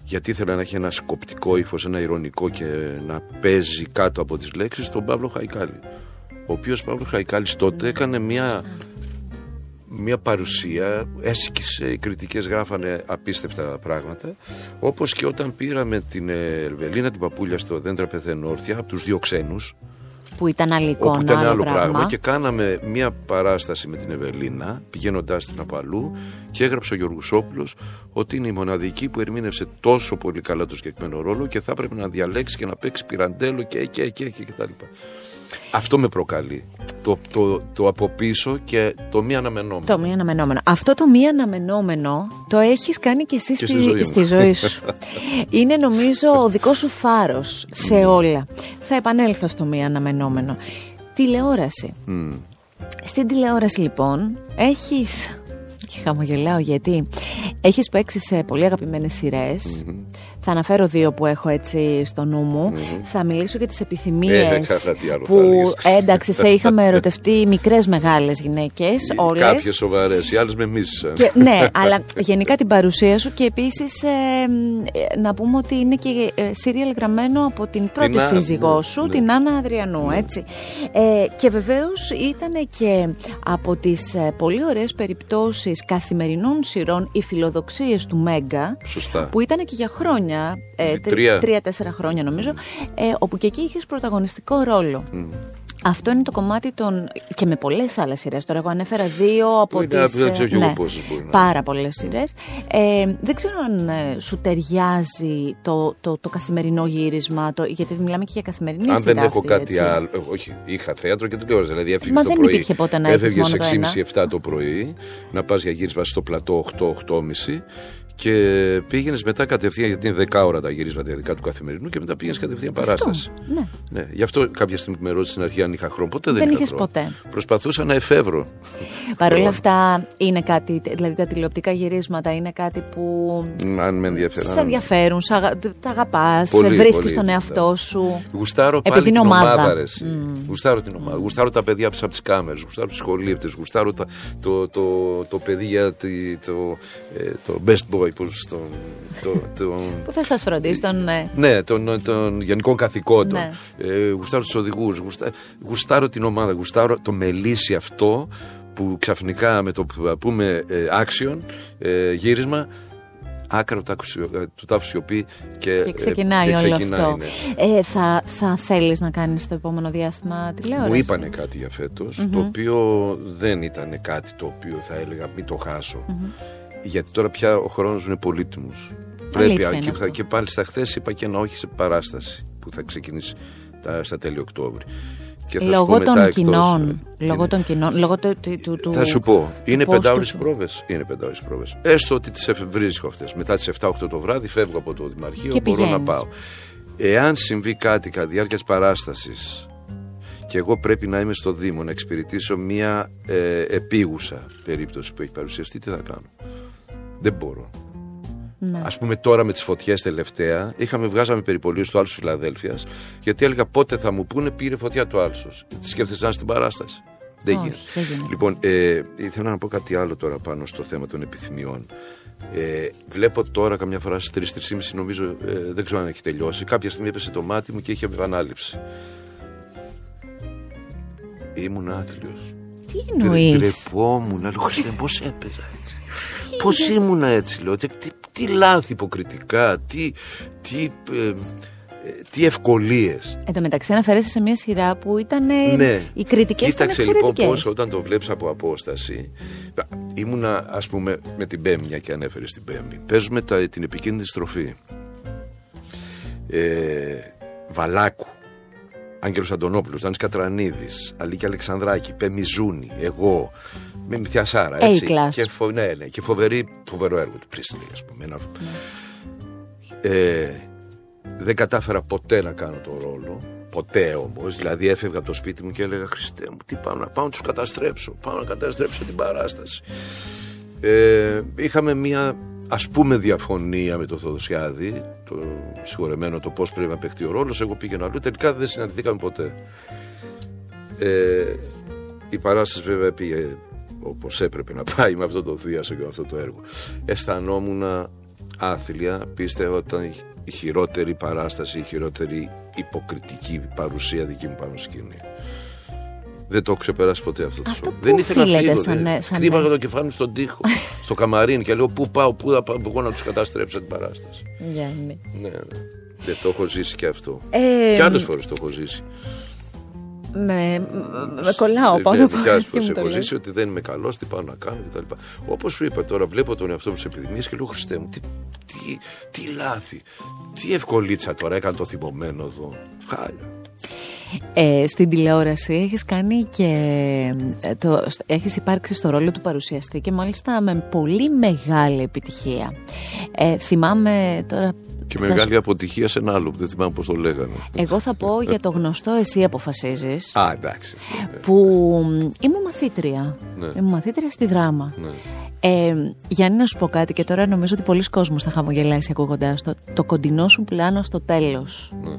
γιατί ήθελα να έχει ένα σκοπτικό ύφος, ένα ηρωνικό και να παίζει κάτω από τις λέξεις τον Παύλο Χαϊκάλη. Ο οποίος Παύλος Χαϊκάλης τότε έκανε μια, μια παρουσία, έσκησε, οι κριτικές γράφανε απίστευτα πράγματα, όπως και όταν πήραμε την Ελβελίνα την παπούλια στο Δέντρα Πεθενόρθια από τους δύο ξένους, που ήταν άλλη εικόνα, όπου ήταν άλλο πράγμα. πράγμα. και κάναμε μια παράσταση με την Ευελίνα πηγαίνοντα την από αλλού και έγραψε ο Γιώργος ότι είναι η μοναδική που ερμήνευσε τόσο πολύ καλά το συγκεκριμένο ρόλο και θα έπρεπε να διαλέξει και να παίξει πυραντέλο και και και και, και τα λοιπά. Αυτό με προκαλεί. Το, το, το από πίσω και το μη αναμενόμενο. Το μη αναμενόμενο. Αυτό το μη αναμενόμενο το έχεις κάνει και εσύ Και στη, στη ζωή μου. στη ζωή σου. Είναι νομίζω ο δικός σου φάρος σε όλα. Θα επανέλθω στο μη αναμενόμενο. Τηλεόραση. Μμ. Στην τηλεόραση λοιπόν έχεις... Και χαμογελάω γιατί έχεις παίξει σε πολύ αγαπημένες σειρές. Θα αναφέρω δύο που έχω έτσι στο νου μου. Θα μιλήσω για τις Ε, επιθυμίες καλά, τι άλλο θα που έλεγες. ένταξε σε είχαμε ερωτευτεί μικρές μεγάλες γυναίκες όλες. Κάποιες σοβαρές, οι άλλες με μίσησαν. Και, ναι, αλλά γενικά την παρουσία σου και επίσης ε, ε, να πούμε ότι είναι και ε, serial γραμμένο από την πρώτη Άννα, σύζυγό ναι, σου, ναι. την Άννα Αδριανού, έτσι. Ε, και βεβαίως ήταν και από τις ε, πολύ ωραίες περιπτώσεις καθημερινών σειρών οι φιλοδοξίες του Μέγκα, Σωστά. που ήταν και για χρόνια, ε, τρι- Τρία. τρία-τέσσερα χρόνια νομίζω, ε, όπου και εκεί είχες πρωταγωνιστικό ρόλο. Αυτό είναι το κομμάτι των. και με πολλές άλλες σειρές. Τώρα, εγώ ανέφερα δύο από είναι, τις. δεν ξέρω κι εγώ πόσες μπορεί να είναι. Πάρα πολλές σειρές. Ε, δεν ξέρω αν ε, σου ταιριάζει το, το, το καθημερινό γύρισμα, το, γιατί μιλάμε και για καθημερινή Αν σειρά. δεν έχω αυτή, κάτι έτσι. άλλο. ε, Όχι, είχα θέατρο και τηλεόραση. Δηλαδή έφυγες Μα το δεν πρωί. υπήρχε ποτέ να έχεις Έφευγες μόνο το 6.30-7 το πρωί, να πας για γύρισμα στο πλατό 8-8.30 και πήγαινες μετά κατευθείαν, γιατί είναι 10 ώρα τα γυρίσματα ειδικά του καθημερινού, και μετά πήγαινες κατευθείαν παράσταση. ναι. Ναι, γι' αυτό κάποια στιγμή που με ρώτησες στην αρχή αν είχα χρόνο. Ποτέ δεν, Δεν είχα είχες χρόνο. ποτέ. Προσπαθούσα να εφεύρω. Παρ' όλα χρόνο. αυτά, είναι κάτι. Δηλαδή, τα τηλεοπτικά γυρίσματα είναι κάτι που. Μ, Αν με ενδιαφέρει. Σε ενδιαφέρουν, σ' αγα- τα αγαπάς, Πολύ, βρίσκεις πολύ, τον ναι. εαυτό σου. Γουστάρω Επειδή πάλι είναι την ομάδα. ομάδα. ρε, εσύ. Γουστάρω την ομάδα. Γουστάρω τα παιδιά πίσω από τις κάμερες. Γουστάρω τους σχολείπτε. Γουστάρω τα- το, το, το, παιδί για τη- το, ε, το best boy. Που στο, το, το, Που θα σας φροντίσει τον. ε, ναι, των, των γενικών καθηκόντων. Ναι. Ε, γουστάρω τους οδηγούς. Γουστά, γουστάρω την ομάδα. Γουστάρω το μελίσι αυτό που ξαφνικά με το που πούμε ε, action, ε, γύρισμα, άκρα του τάφου σιω- ε, του τάφου σιωπή και, Και ξεκινάει ε, και όλο ξεκινάει, αυτό. ναι. Ε, θα θα θέλεις να κάνεις το επόμενο διάστημα τηλεόραση; Μου είπανε κάτι για φετος το οποίο δεν ήταν κάτι το οποίο θα έλεγα μην το χασω Γιατί τώρα πια ο χρόνος είναι πολύτιμος. Πρέπει είναι και, αυτό. θα- και πάλι στα χθες είπα και ένα όχι σε παράσταση που θα ξεκινήσει τα, στα τέλη Οκτώβρη. Και θα σου πω Λόγω μετά των εκτός, κοινών. ε, Λόγω είναι. των κοινών. Λόγω του. του, του, του- Θα σου πω, είναι του πόστου πεντάωρες σου. πρόβες. Είναι πεντάωρες πρόβες. Έστω ότι τις βρίσκω αυτές. Μετά τις 7-8 το βράδυ φεύγω από το Δημαρχείο, Και μπορώ να πηγαίνεις. πάω. Εάν συμβεί κάτι κατά τη διάρκεια της παράστασης και εγώ πρέπει να είμαι στο Δήμο να εξυπηρετήσω μια ε, επίγουσα περίπτωση που έχει παρουσιαστεί, τι θα κάνω. Δεν μπορώ. Ναι. Α πούμε τώρα με τις φωτιές τελευταία, είχαμε βγάζαμε περιπολίου στο Άλσος Φιλαδέλφιας, γιατί έλεγα πότε θα μου πούνε πήρε φωτιά το Άλσος. Τι σκέφτεσαι να είσαι στην παράσταση. Δεν Όχι, γίνεται. δεν γίνεται. Λοιπόν, ε, ήθελα να πω κάτι άλλο τώρα πάνω στο θέμα των επιθυμιών. Ε, βλέπω τώρα καμιά φορά στις 3-3.30 νομίζω, ε, δεν ξέρω αν έχει τελειώσει. Κάποια στιγμή έπεσε το μάτι μου και είχε επανάληψη. Ήμουν άθλιος. Τι εννοείς; Τρεπόμουν, λέω Χριστέ, πώς έπαιζα έτσι. Πώς ήμουνα έτσι, λέω. Τι, τι, τι λάθη υποκριτικά, τι, τι, ε, ε, τι ευκολίες. Εν τω μεταξύ, αναφέρεσαι σε μια σειρά που ήταν. Ναι. Οι κριτικές ήταν Κοίταξε λοιπόν εξαιρετικές. πώς όταν το βλέπεις από απόσταση. Ήμουνα, ας πούμε, με την Πέμπτη, μια και ανέφερες την Πέμπτη. Παίζουμε τα, την επικίνδυνη στροφή. Ε, Βαλάκου. Άγγελος Αντωνόπουλος, Δάνης Κατρανίδης, Αλίκη Αλεξανδράκη, Πεμιζούνη, εγώ, με Μυθιασάρα, έτσι. A-class. Και, φο, ναι, ναι, και φοβερή, φοβερό έργο του Πρίσλι, ας πούμε. Ένα... Ναι. Ε, δεν κατάφερα ποτέ να κάνω τον ρόλο. Ποτέ όμως. Δηλαδή έφευγα από το σπίτι μου και έλεγα Χριστέ μου, τι πάω να πάω να τους καταστρέψω. Πάω να καταστρέψω την παράσταση. Ε, είχαμε μια ας πούμε διαφωνία με τον Θοδοσιάδη, το συγχωρεμένο το πώς πρέπει να παιχτεί ο ρόλος. Εγώ πήγαινα αλλού. Τελικά δεν συναντηθήκαμε ποτέ. Ε, η παράσταση βέβαια πήγε όπως έπρεπε να πάει με αυτό το θίασο και με αυτό το έργο αισθανόμουν άθλια πίστευα ότι ήταν η χειρότερη παράσταση η χειρότερη υποκριτική παρουσία δική μου πάνω σκηνή δεν το έχω ξεπεράσει ποτέ αυτό. Αυτό δεν ήθελα να φύγω. Σαν, σαν Χτύπαγα το κεφάλι μου στον τοίχο, στο καμαρίνι και λέω πού πάω, πού θα πάω εγώ να τους καταστρέψω την παράσταση. Γιάννη. Ναι, ναι. Δεν το έχω ζήσει και αυτό. Ε, και άλλες φορές το έχω ζήσει. Με, με κολλάω πάνω από Και άλλε φορέ έχω ζήσει ότι δεν είμαι καλός, τι πάω να κάνω κτλ. Όπως σου είπα τώρα, βλέπω τον εαυτό μου σε επιδημίες και λέω Χριστέ μου, τι, τι, τι λάθη, τι ευκολίτσα τώρα έκανε το θυμωμένο εδώ. Χάλια. Ε, στην τηλεόραση έχεις κάνει και ε, το, έχεις υπάρξει στο ρόλο του παρουσιαστή και μάλιστα με πολύ μεγάλη επιτυχία. Ε, θυμάμαι τώρα και μεγάλη αποτυχία σε ένα άλλο που δεν θυμάμαι πώς το λέγανε. Εγώ θα πω για το γνωστό Εσύ αποφασίζεις. Α, εντάξει. Ναι. Που ήμουν μαθήτρια. Ναι. Ήμουν μαθήτρια στη δράμα. Ναι. Ε, Γιάννη, να σου πω κάτι και τώρα νομίζω ότι πολλοί κόσμος θα χαμογελάσει ακούγοντάς το. Το κοντινό σου πλάνο στο τέλος. Ναι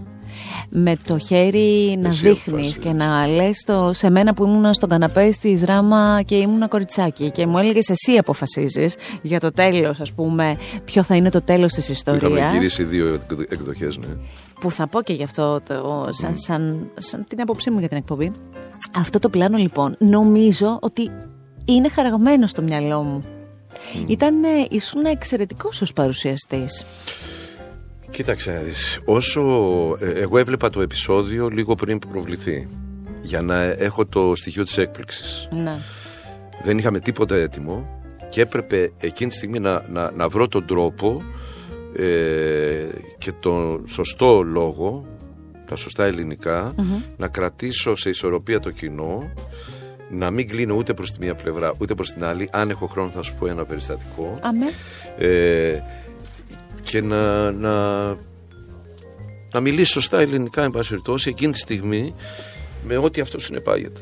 με το χέρι να δείχνεις και να λες σε μένα που ήμουν στον καναπέ στη δράμα και ήμουν κοριτσάκι και μου έλεγες εσύ αποφασίζεις για το τέλος, ας πούμε, ποιο θα είναι το τέλος της ιστορίας. Είχαμε γυρίσει δύο εκδοχές, ναι. Που θα πω και γι' αυτό το, σαν, σαν, σαν την άποψή μου για την εκπομπή. Αυτό το πλάνο λοιπόν νομίζω ότι είναι χαραγμένο στο μυαλό μου. Mm. Ήταν, ήσουν εξαιρετικός ως παρουσιαστής. Κοίταξε να δεις, όσο ε, εγώ έβλεπα το επεισόδιο λίγο πριν που προβληθεί για να έχω το στοιχείο της έκπληξης. Ναι. Δεν είχαμε τίποτα έτοιμο και έπρεπε εκείνη τη στιγμή να, να, να βρω τον τρόπο ε, και τον σωστό λόγο, τα σωστά να κρατήσω σε ισορροπία το κοινό, να μην κλείνω ούτε προς τη μία πλευρά ούτε προς την άλλη. Αν έχω χρόνο θα σου πω ένα περιστατικό. Αμέ. Ε, και να, να, να μιλήσει σωστά ελληνικά, εν πάση περιπτώσει, εκείνη τη στιγμή με ό,τι αυτό συνεπάγεται.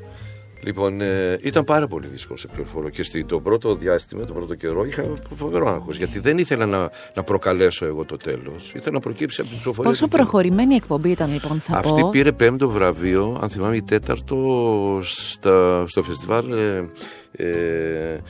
Λοιπόν, ε, ήταν πάρα πολύ δύσκολο σε πληροφορώ και στο το πρώτο διάστημα, το πρώτο καιρό, είχα φοβερό άγχος. Γιατί δεν ήθελα να, να προκαλέσω εγώ το τέλος. Ήθελα να προκύψει από την πληροφορία. Πόσο προχωρημένη εκπομπή ήταν, λοιπόν, θα Αυτή πω. πήρε πέμπτο βραβείο, αν θυμάμαι, η τέταρτο στα, στο φεστιβάλ. Ε, ε,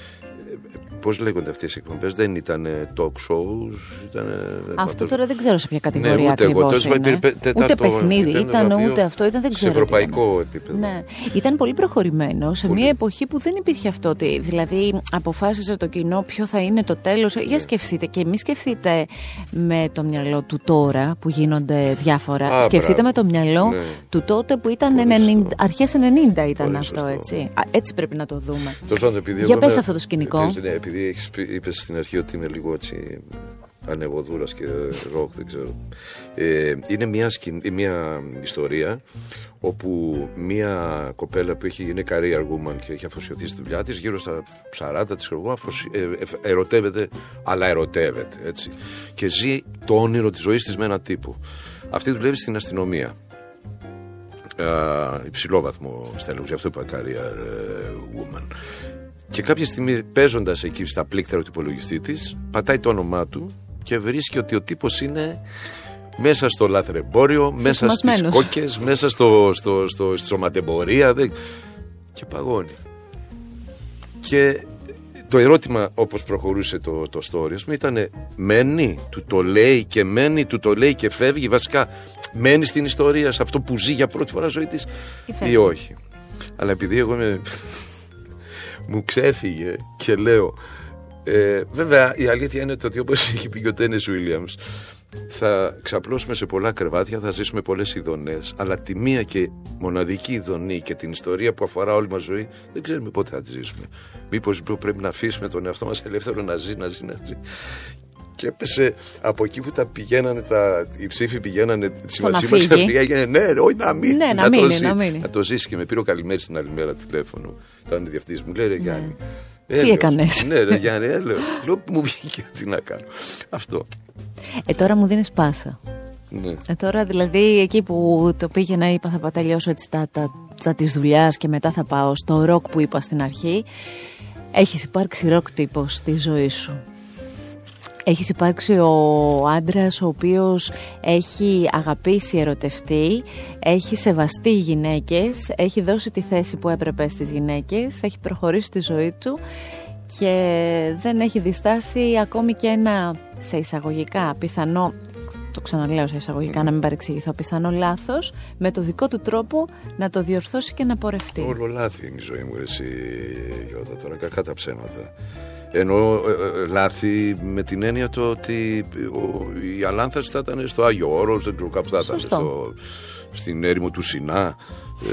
Πώς λέγονται αυτές οι εκπομπές, δεν ήταν talk shows. Ήταν, αυτό τώρα δεν ξέρω σε ποια κατηγορία ναι, ούτε εγώ. Είναι. ούτε παιχνίδι ήταν, ούτε αυτό ήταν, δεν ξέρω. Σε ευρωπαϊκό επίπεδο. Ναι. Ήταν πολύ προχωρημένο σε μια εποχή που δεν υπήρχε αυτό. Δηλαδή, αποφάσισε το κοινό ποιο θα είναι το τέλος. Για ναι. σκεφτείτε και μη σκεφτείτε με το μυαλό του τώρα που γίνονται διάφορα. Α, σκεφτείτε με το μυαλό ναι. του τότε που ήταν αρχές 90 ήταν αυτό, έτσι. Έτσι πρέπει να το δούμε. Για πες αυτό το σκηνικό επειδή είπες στην αρχή ότι είμαι λίγο έτσι ανεβοδούρας και ροκ, δεν ξέρω. Ε, είναι μια, μια ιστορία όπου μια κοπέλα που έχει, είναι career woman και έχει αφοσιωθεί στη δουλειά της, γύρω στα 40 της εγώ, ε, ερωτεύεται, αλλά ερωτεύεται έτσι. Και ζει το όνειρο της ζωής της με έναν τύπο. Αυτή δουλεύει στην αστυνομία. Uh, υψηλό βαθμό στέλνω, γι' αυτό είπα career ε, woman. Και κάποια στιγμή παίζοντας εκεί στα πλήκτρα του υπολογιστή της, πατάει το όνομά του και βρίσκει ότι ο τύπος είναι μέσα στο λάθρεμπόριο, μέσα στις κόκκες, μέσα στο, στο, στο, στη σωματεμπορία. Και παγώνει. Και το ερώτημα όπως προχωρούσε το, το story μου ήταν μένει, του το λέει και μένει, του το λέει και φεύγει. Βασικά μένει στην ιστορία, σε αυτό που ζει για πρώτη φορά ζωή της ή όχι. Αλλά επειδή εγώ είμαι μου ξέφυγε και λέω ε, βέβαια η αλήθεια είναι ότι όπως έχει πει ο Τένις Βίλιαμς θα ξαπλώσουμε σε πολλά κρεβάτια, θα ζήσουμε πολλές ειδονές αλλά τη μία και μοναδική ειδονή και την ιστορία που αφορά όλη μας ζωή δεν ξέρουμε πότε θα τη ζήσουμε. Μήπως πρέπει να αφήσουμε τον εαυτό μας ελεύθερο να ζει, να ζει, να ζει και έπεσε από εκεί που τα πηγαίνανε, τα, οι ψήφοι πηγαίνανε τη σημασία μας τα πήγαινε. Ναι, όχι να μείνει. Ναι, να, να, μείνει, το, να, μείνει. να το ζήσει. Και με πήρε ο καλημέρι την άλλη μέρα τηλέφωνο. Ήταν διευθυντή μου. Λέει ρε ναι. Γιάννη. Τι έκανες; Ναι, ρε Γιάννη, έλεω. Λέω μου βγήκε τι να κάνω. Αυτό. Ε, τώρα μου δίνεις πάσα. Ναι. Ε, τώρα δηλαδή εκεί που το πήγαινα είπα θα τελειώσω έτσι τα, τα, τα της δουλειάς και μετά θα πάω στο ροκ που είπα στην αρχή. Έχεις υπάρξει ροκ τύπος στη ζωή σου. Έχεις υπάρξει ο άντρας ο οποίος έχει αγαπήσει ερωτευτεί, έχει σεβαστεί γυναίκες, έχει δώσει τη θέση που έπρεπε στις γυναίκες, έχει προχωρήσει τη ζωή του και δεν έχει διστάσει ακόμη και ένα σε εισαγωγικά πιθανό το ξαναλέω σε εισαγωγικά να μην παρεξηγηθώ πιθανό λάθος με το δικό του τρόπο να το διορθώσει και να πορευτεί. Όλο λάθη είναι η ζωή μου εσύ Γιώτα τώρα κακά τα ψέματα ενώ ε, ε, λάθη με την έννοια το ότι ο, η Αλάνθαση θα ήταν στο Άγιο Όρος, δεν ξέρω κάπου θα ήταν στο, στην έρημο του Σινά.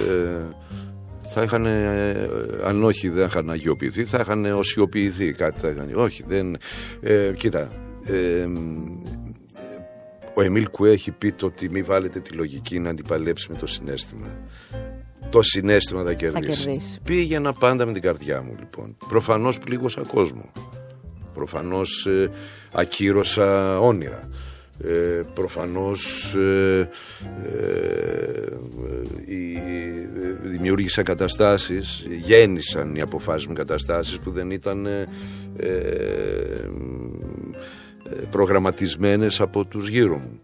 Ε, θα είχαν, ε, αν όχι δεν είχαν αγιοποιηθεί, θα είχαν οσιοποιηθεί κάτι. Θα είχαν, όχι, δεν. Ε, κοίτα, ε, ο Εμίλ Κουέ έχει πει το ότι μην βάλετε τη λογική να αντιπαλέψει με το συνέστημα. Το συνέστημα θα κερδίσεις. κερδίσεις. Πήγαινα πάντα με την καρδιά μου λοιπόν. Προφανώς πλήγωσα κόσμο. Προφανώς ε, ακύρωσα όνειρα. Ε, προφανώς ε, ε, δημιούργησα καταστάσεις γέννησαν οι αποφάσεις μου καταστάσεις που δεν ήταν ε, προγραμματισμένες από τους γύρω μου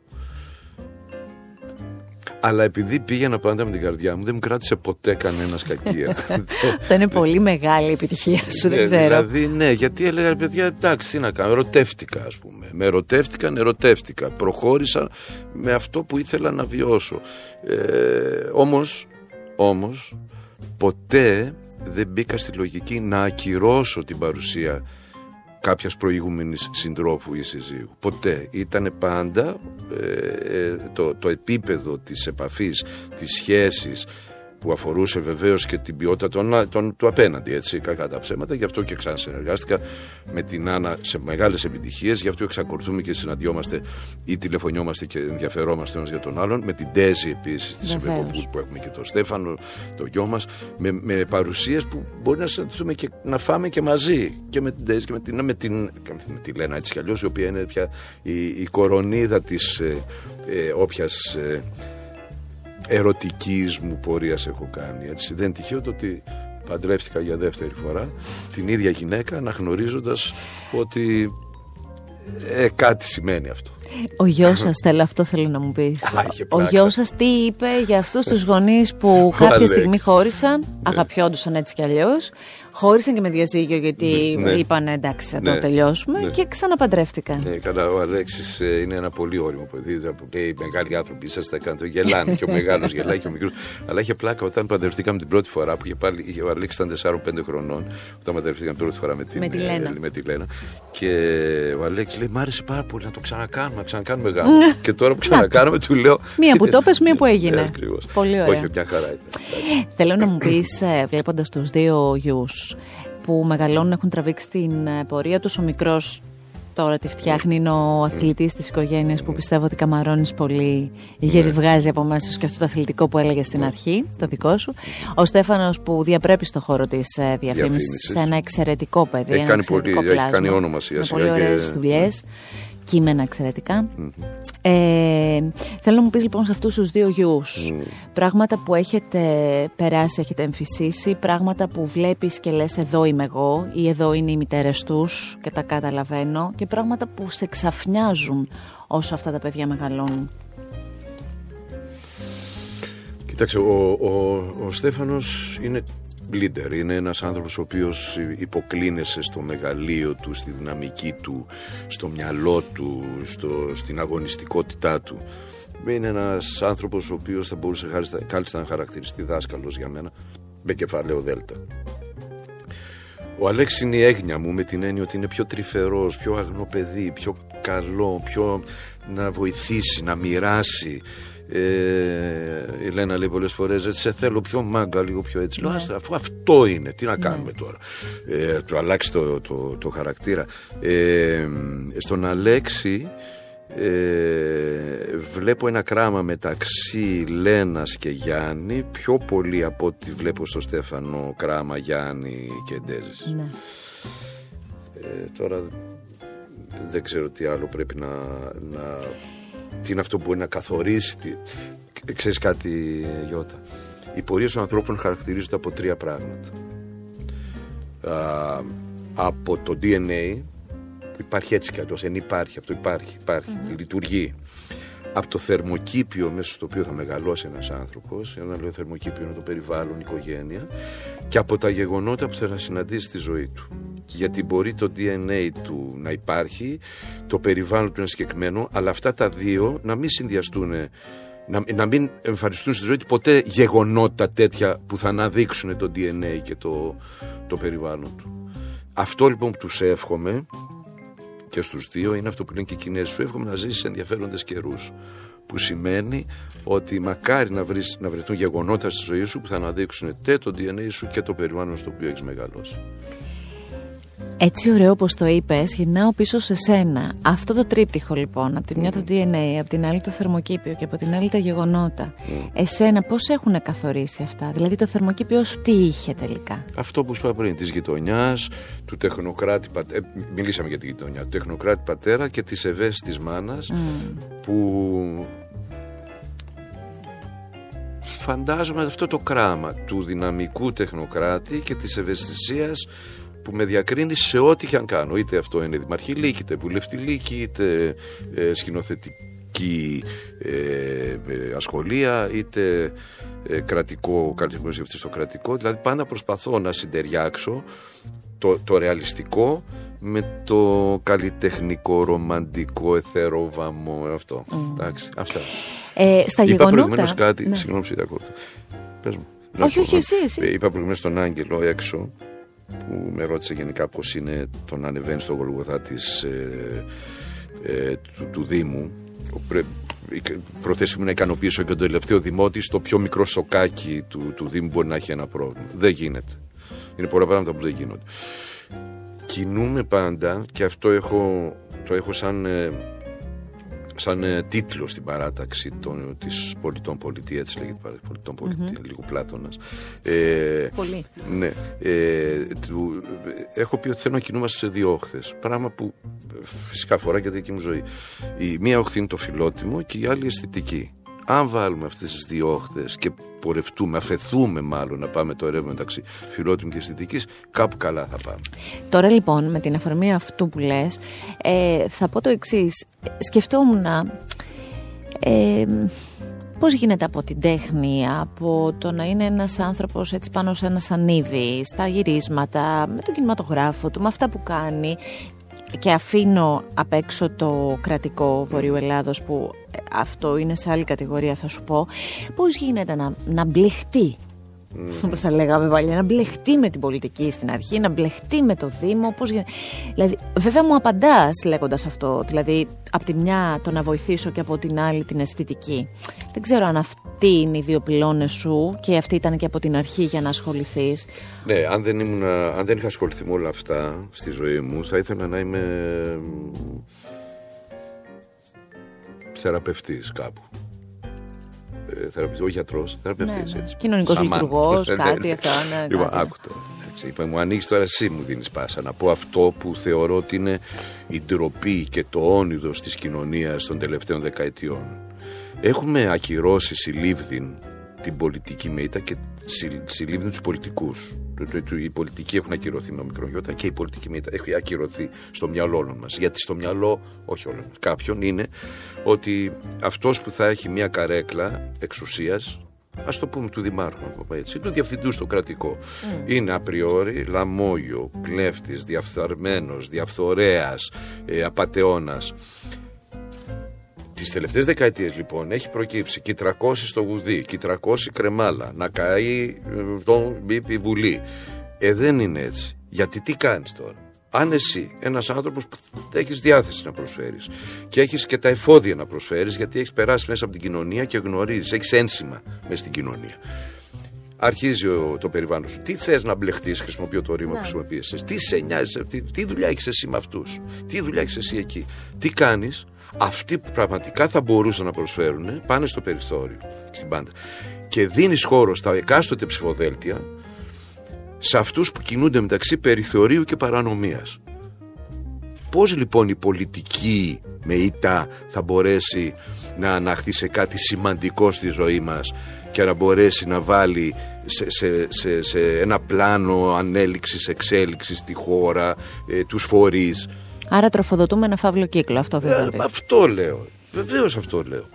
αλλά επειδή πήγαινα πάντα με την καρδιά μου, δεν μου κράτησε ποτέ κανένας κακία. Αυτό είναι πολύ μεγάλη επιτυχία σου, δεν ναι, ξέρω. Δηλαδή, ναι, γιατί έλεγα, παιδιά, εντάξει, τι να κάνω, ερωτεύτηκα, ας πούμε. Με ερωτεύτηκαν, ερωτεύτηκα. Προχώρησα με αυτό που ήθελα να βιώσω. Ε, όμως, όμως, ποτέ δεν μπήκα στη λογική να ακυρώσω την παρουσία κάποιας προηγούμενης συντρόφου ή συζύγου. Ποτέ. Ήταν πάντα ε, ε, το, το επίπεδο της επαφής, της σχέσης, που αφορούσε βεβαίως και την ποιότητα των, των, του απέναντι, έτσι, κακά τα ψέματα. Γι' αυτό και ξανασυνεργάστηκα με την Άννα σε μεγάλες επιτυχίες. Γι' αυτό εξακολουθούμε και συναντιόμαστε ή τηλεφωνιόμαστε και ενδιαφερόμαστε ένας για τον άλλον. Με την Τέζη επίσης της Συμμετοχή που έχουμε και τον Στέφανο, το γιο μας. Με, με παρουσίες που μπορεί να συναντηθούμε και να φάμε και μαζί. Και με την Τέζη και με την, με την, με τη Λένα έτσι κι αλλιώς, η οποία είναι πια η, η κορονίδα της ε, ε, όποιας. Ε, ερωτικής μου πορείας έχω κάνει. Έτσι. Δεν τυχαίο το ότι παντρεύτηκα για δεύτερη φορά την ίδια γυναίκα αναγνωρίζοντας ότι ε, κάτι σημαίνει αυτό. Ο γιος σας, θέλω αυτό θέλω να μου πεις. Ο γιος σας τι είπε για αυτούς τους γονείς που κάποια στιγμή χώρισαν, ναι. αγαπιόντουσαν έτσι κι αλλιώς, Χώρισαν και με διαζύγιο γιατί ναι. είπαν εντάξει θα το ναι. τελειώσουμε ναι. και ξαναπαντρεύτηκαν. Ναι, καλά, ο Αλέξης ε, είναι ένα πολύ όριμο παιδί. Που λέει μεγάλοι άνθρωποι είσαστε, το γελάνε και ο μεγάλος γελάει και ο μικρός. Αλλά είχε πλάκα όταν παντρευτήκαμε την πρώτη φορά που είχε πάλι, ο Αλέξης ήταν 4-5 χρονών. Όταν παντρευτήκαμε την πρώτη φορά με, την, με, τη Λένα. με τη Λένα. Και ο Αλέξης λέει: Μ' άρεσε πάρα πολύ να το ξανακάνουμε, να ξανακάνουμε γάμο. και τώρα που ξανακάνουμε του λέω. Μία που το πες, μία που έγινε. Πολύ ωραία. Όχι, μια χαρά Θέλω να μου πεις, ε, βλέποντας τους δύο γιους, που μεγαλώνουν έχουν τραβήξει την ε, πορεία τους. Ο μικρός τώρα τη φτιάχνει, είναι ο αθλητής της οικογένειας που πιστεύω ότι καμαρώνεις πολύ γιατί ναι. βγάζει από μέσα σου και αυτό το αθλητικό που έλεγες στην αρχή, το δικό σου. Ο Στέφανος που διαπρέπει στο χώρο της ε, διαφήμισης σε ένα εξαιρετικό παιδί. Έχει κάνει, πολύ, έχει κάνει όνομα Με πολύ ωραίες δουλειές κείμενα Ε, θέλω να μου πεις λοιπόν σε αυτούς τους δύο γιους πράγματα που έχετε περάσει, έχετε εμφυσίσει, πράγματα που βλέπεις και λες εδώ είμαι εγώ ή εδώ είναι οι μητέρες τους και τα καταλαβαίνω και πράγματα που σε ξαφνιάζουν όσο αυτά τα παιδιά μεγαλώνουν. Κοίταξε, ο, ο, ο Στέφανος είναι leader. Είναι ένας άνθρωπος ο οποίος υποκλίνεσαι στο μεγαλείο του, στη δυναμική του, στο μυαλό του, στο, στην αγωνιστικότητά του. Είναι ένας άνθρωπος ο οποίος θα μπορούσε κάλλιστα να χαρακτηριστεί δάσκαλος για μένα με κεφαλαίο δέλτα. Ο Αλέξης είναι η έγνοια μου με την έννοια ότι είναι πιο τρυφερός, πιο αγνό πιο καλό, πιο να βοηθήσει, να μοιράσει, ε, η Λένα λέει πολλές φορές σε θέλω πιο μάγκα, λίγο πιο έτσι. Ναι. Λέω, αφού αυτό είναι, τι να ναι. κάνουμε τώρα. Ε, του αλλάξει το, το, το χαρακτήρα. Ε, στον Αλέξη ε, βλέπω ένα κράμα μεταξύ Λένας και Γιάννη πιο πολύ από ό,τι βλέπω στο Στέφανο κράμα Γιάννη και Ντέζης. Ναι. Ε, τώρα δεν ξέρω τι άλλο πρέπει να, να τι είναι αυτό που μπορεί να καθορίσει. Τι... Ξέρεις κάτι, Γιώτα; Οι πορείες των ανθρώπων χαρακτηρίζονται από τρία πράγματα. από το DNA, που υπάρχει έτσι κι αλλιώς, δεν υπάρχει, αυτό υπάρχει, λειτουργεί. Από το θερμοκήπιο μέσα στο οποίο θα μεγαλώσει ένας άνθρωπος, ένα λέω θερμοκήπιο είναι το περιβάλλον, η οικογένεια, και από τα γεγονότα που θα συναντήσει στη ζωή του. Γιατί μπορεί το DNA του να υπάρχει, το περιβάλλον του είναι συγκεκριμένο, αλλά αυτά τα δύο να μην συνδυαστούν να, να μην εμφανιστούν στη ζωή του ποτέ γεγονότα τέτοια που θα αναδείξουν το DNA και το, το περιβάλλον του. Αυτό λοιπόν που τους εύχομαι και στους δύο είναι αυτό που λένε και οι Κινέζοι σου εύχομαι να ζήσεις ενδιαφέροντες καιρούς που σημαίνει ότι μακάρι να, βρεις, να βρεθούν γεγονότα στη ζωή σου που θα αναδείξουν και το DNA σου και το περιβάλλον στο οποίο έχεις μεγαλώσει. Έτσι ωραίο όπως το είπες, γυρνάω πίσω σε σένα. Αυτό το τρίπτυχο λοιπόν, από τη μια το DNA, από την άλλη το θερμοκήπιο και από την άλλη τα γεγονότα. Εσένα πώς έχουν καθορίσει αυτά, δηλαδή το θερμοκήπιο σου τι είχε τελικά; Αυτό που σου είπα πριν, της γειτονιάς, του τεχνοκράτη πατέρα, ε, μιλήσαμε για τη γειτονιά, του τεχνοκράτη πατέρα και της ευαίσθητης μάνας που φαντάζομαι αυτό το κράμα του δυναμικού τεχνοκράτη και της ευαισθησίας που με διακρίνεις σε ό,τι και αν κάνω. Είτε αυτό είναι δημαρχή λύκη, είτε βουλευτή λύκη, είτε ε, σκηνοθετική ε, ε ασχολία, είτε ε, κρατικό, κρατικός στο κρατικό. Δηλαδή πάντα προσπαθώ να συντεριάξω το, το ρεαλιστικό με το καλλιτεχνικό, ρομαντικό, εθερόβαμο, αυτό. Mm. Εντάξει, αυτά. Ε, στα Είπα γεγονότα... προηγουμένως κάτι, ναι. συγγνώμη, Πες μου. Όχι, όχι, εσύ, εσύ. Είπα προηγουμένως στον Άγγελο έξω που με ρώτησε γενικά πώς είναι το να ανεβαίνει στο Γολγοθά της, ε, ε, του, του, Δήμου. Η προθέση μου να ικανοποιήσω και τον τελευταίο δημότη στο πιο μικρό σοκάκι του, του Δήμου μπορεί να έχει ένα πρόβλημα. Δεν γίνεται. Είναι πολλά πράγματα που δεν γίνονται. Κινούμε πάντα και αυτό έχω, το έχω σαν ε, σαν ε, τίτλο στην παράταξη των, της πολιτών πολιτεία, έτσι λέγεται πολιτών πολιτεία, mm-hmm. λίγο Πλάτωνας. Ε, Πολύ. Ναι. Ε, του, έχω πει ότι θέλω να κινούμαστε σε δύο όχθες, πράγμα που φυσικά αφορά και τη δική μου ζωή. Η μία όχθη είναι το φιλότιμο και η άλλη αισθητική αν βάλουμε αυτές τις δύο όχθες και πορευτούμε, αφαιθούμε μάλλον να πάμε το ρεύμα μεταξύ φιλότιμου και αισθητικής, κάπου καλά θα πάμε. Τώρα λοιπόν με την αφορμή αυτού που λες, ε, θα πω το εξής. Σκεφτόμουν ε, πώς γίνεται από την τέχνη, από το να είναι ένας άνθρωπος έτσι πάνω σε ένα σανίδι, στα γυρίσματα, με τον κινηματογράφο του, με αυτά που κάνει και αφήνω απ' έξω το κρατικό Βορείου Ελλάδος που ε, αυτό είναι σε άλλη κατηγορία θα σου πω. Πώς γίνεται να, να μπλεχτεί Mm. Όπως τα λέγαμε παλιά, να μπλεχτεί με την πολιτική στην αρχή, να μπλεχτεί με το Δήμο. Πώς... Δηλαδή, βέβαια μου απαντάς λέγοντας αυτό. Δηλαδή, από τη μια το να βοηθήσω και από την άλλη την αισθητική. Δεν ξέρω αν αυτοί είναι οι δύο πυλώνες σου και αυτή ήταν και από την αρχή για να ασχοληθείς. Ναι, αν δεν, ήμουν, αν δεν είχα ασχοληθεί με όλα αυτά στη ζωή μου, θα ήθελα να είμαι θεραπευτής κάπου ε, θεραπευτής, ο γιατρός, θεραπευτής. Ναι, ναι. Κοινωνικός λειτουργός, ναι, κάτι αυτό. Ναι, λοιπόν, άκουτο. Είπα, μου ανοίξεις τώρα εσύ μου δίνεις πάσα να πω αυτό που θεωρώ ότι είναι η ντροπή και το όνειδος της κοινωνίας των τελευταίων δεκαετιών. Έχουμε ακυρώσει συλλήβδιν την πολιτική μέτα και συλλήβδιν τους πολιτικούς. Οι πολιτικοί έχουν ακυρωθεί με μικρό γιώτα και η πολιτική μέτα έχει ακυρωθεί στο μυαλό όλων μας. Γιατί στο μυαλό, όχι όλων μα, κάποιον είναι ότι αυτός που θα έχει μια καρέκλα εξουσίας, ας το πούμε του Δημάρχου, έτσι, του διευθυντού στο κρατικό, mm. είναι απριόρι λαμόγιο, κλέφτης, διαφθαρμένος, διαφθορέας, ε, απαταιώνας. Τις τελευταίες δεκαετίες λοιπόν έχει προκύψει και 300 στο γουδί, και 300 κρεμάλα, να καεί ε, τον η Βουλή. Ε, δεν είναι έτσι. Γιατί τι κάνεις τώρα; Αν εσύ, ένας άνθρωπος που έχεις διάθεση να προσφέρεις και έχεις και τα εφόδια να προσφέρεις, γιατί έχεις περάσει μέσα από την κοινωνία και γνωρίζεις, έχεις ένσημα μέσα στην κοινωνία. Αρχίζει το περιβάλλον σου. Τι θες να μπλεχτείς, χρησιμοποιώ το ρήμα που ναι. χρησιμοποιεί. Τι σε νοιάζει, τι, τι δουλειά έχεις εσύ με αυτούς, τι δουλειά έχεις εσύ εκεί; Τι κάνεις, αυτοί που πραγματικά θα μπορούσαν να προσφέρουν πάνε στο περιθώριο, στην πάντα. Και δίνεις χώρο στα εκάστοτε ψηφοδέλτια σε αυτούς που κινούνται μεταξύ περιθωρίου και παρανομίας. Πώς λοιπόν η πολιτική με ήττα θα μπορέσει να αναχθεί σε κάτι σημαντικό στη ζωή μας και να μπορέσει να βάλει σε, σε, σε, σε ένα πλάνο ανέλυξης, εξέλιξης τη χώρα, ε, τους φορείς; Άρα τροφοδοτούμε ένα φαύλο κύκλο, αυτό δεν ε, Αυτό λέω. Βεβαίως αυτό λέω.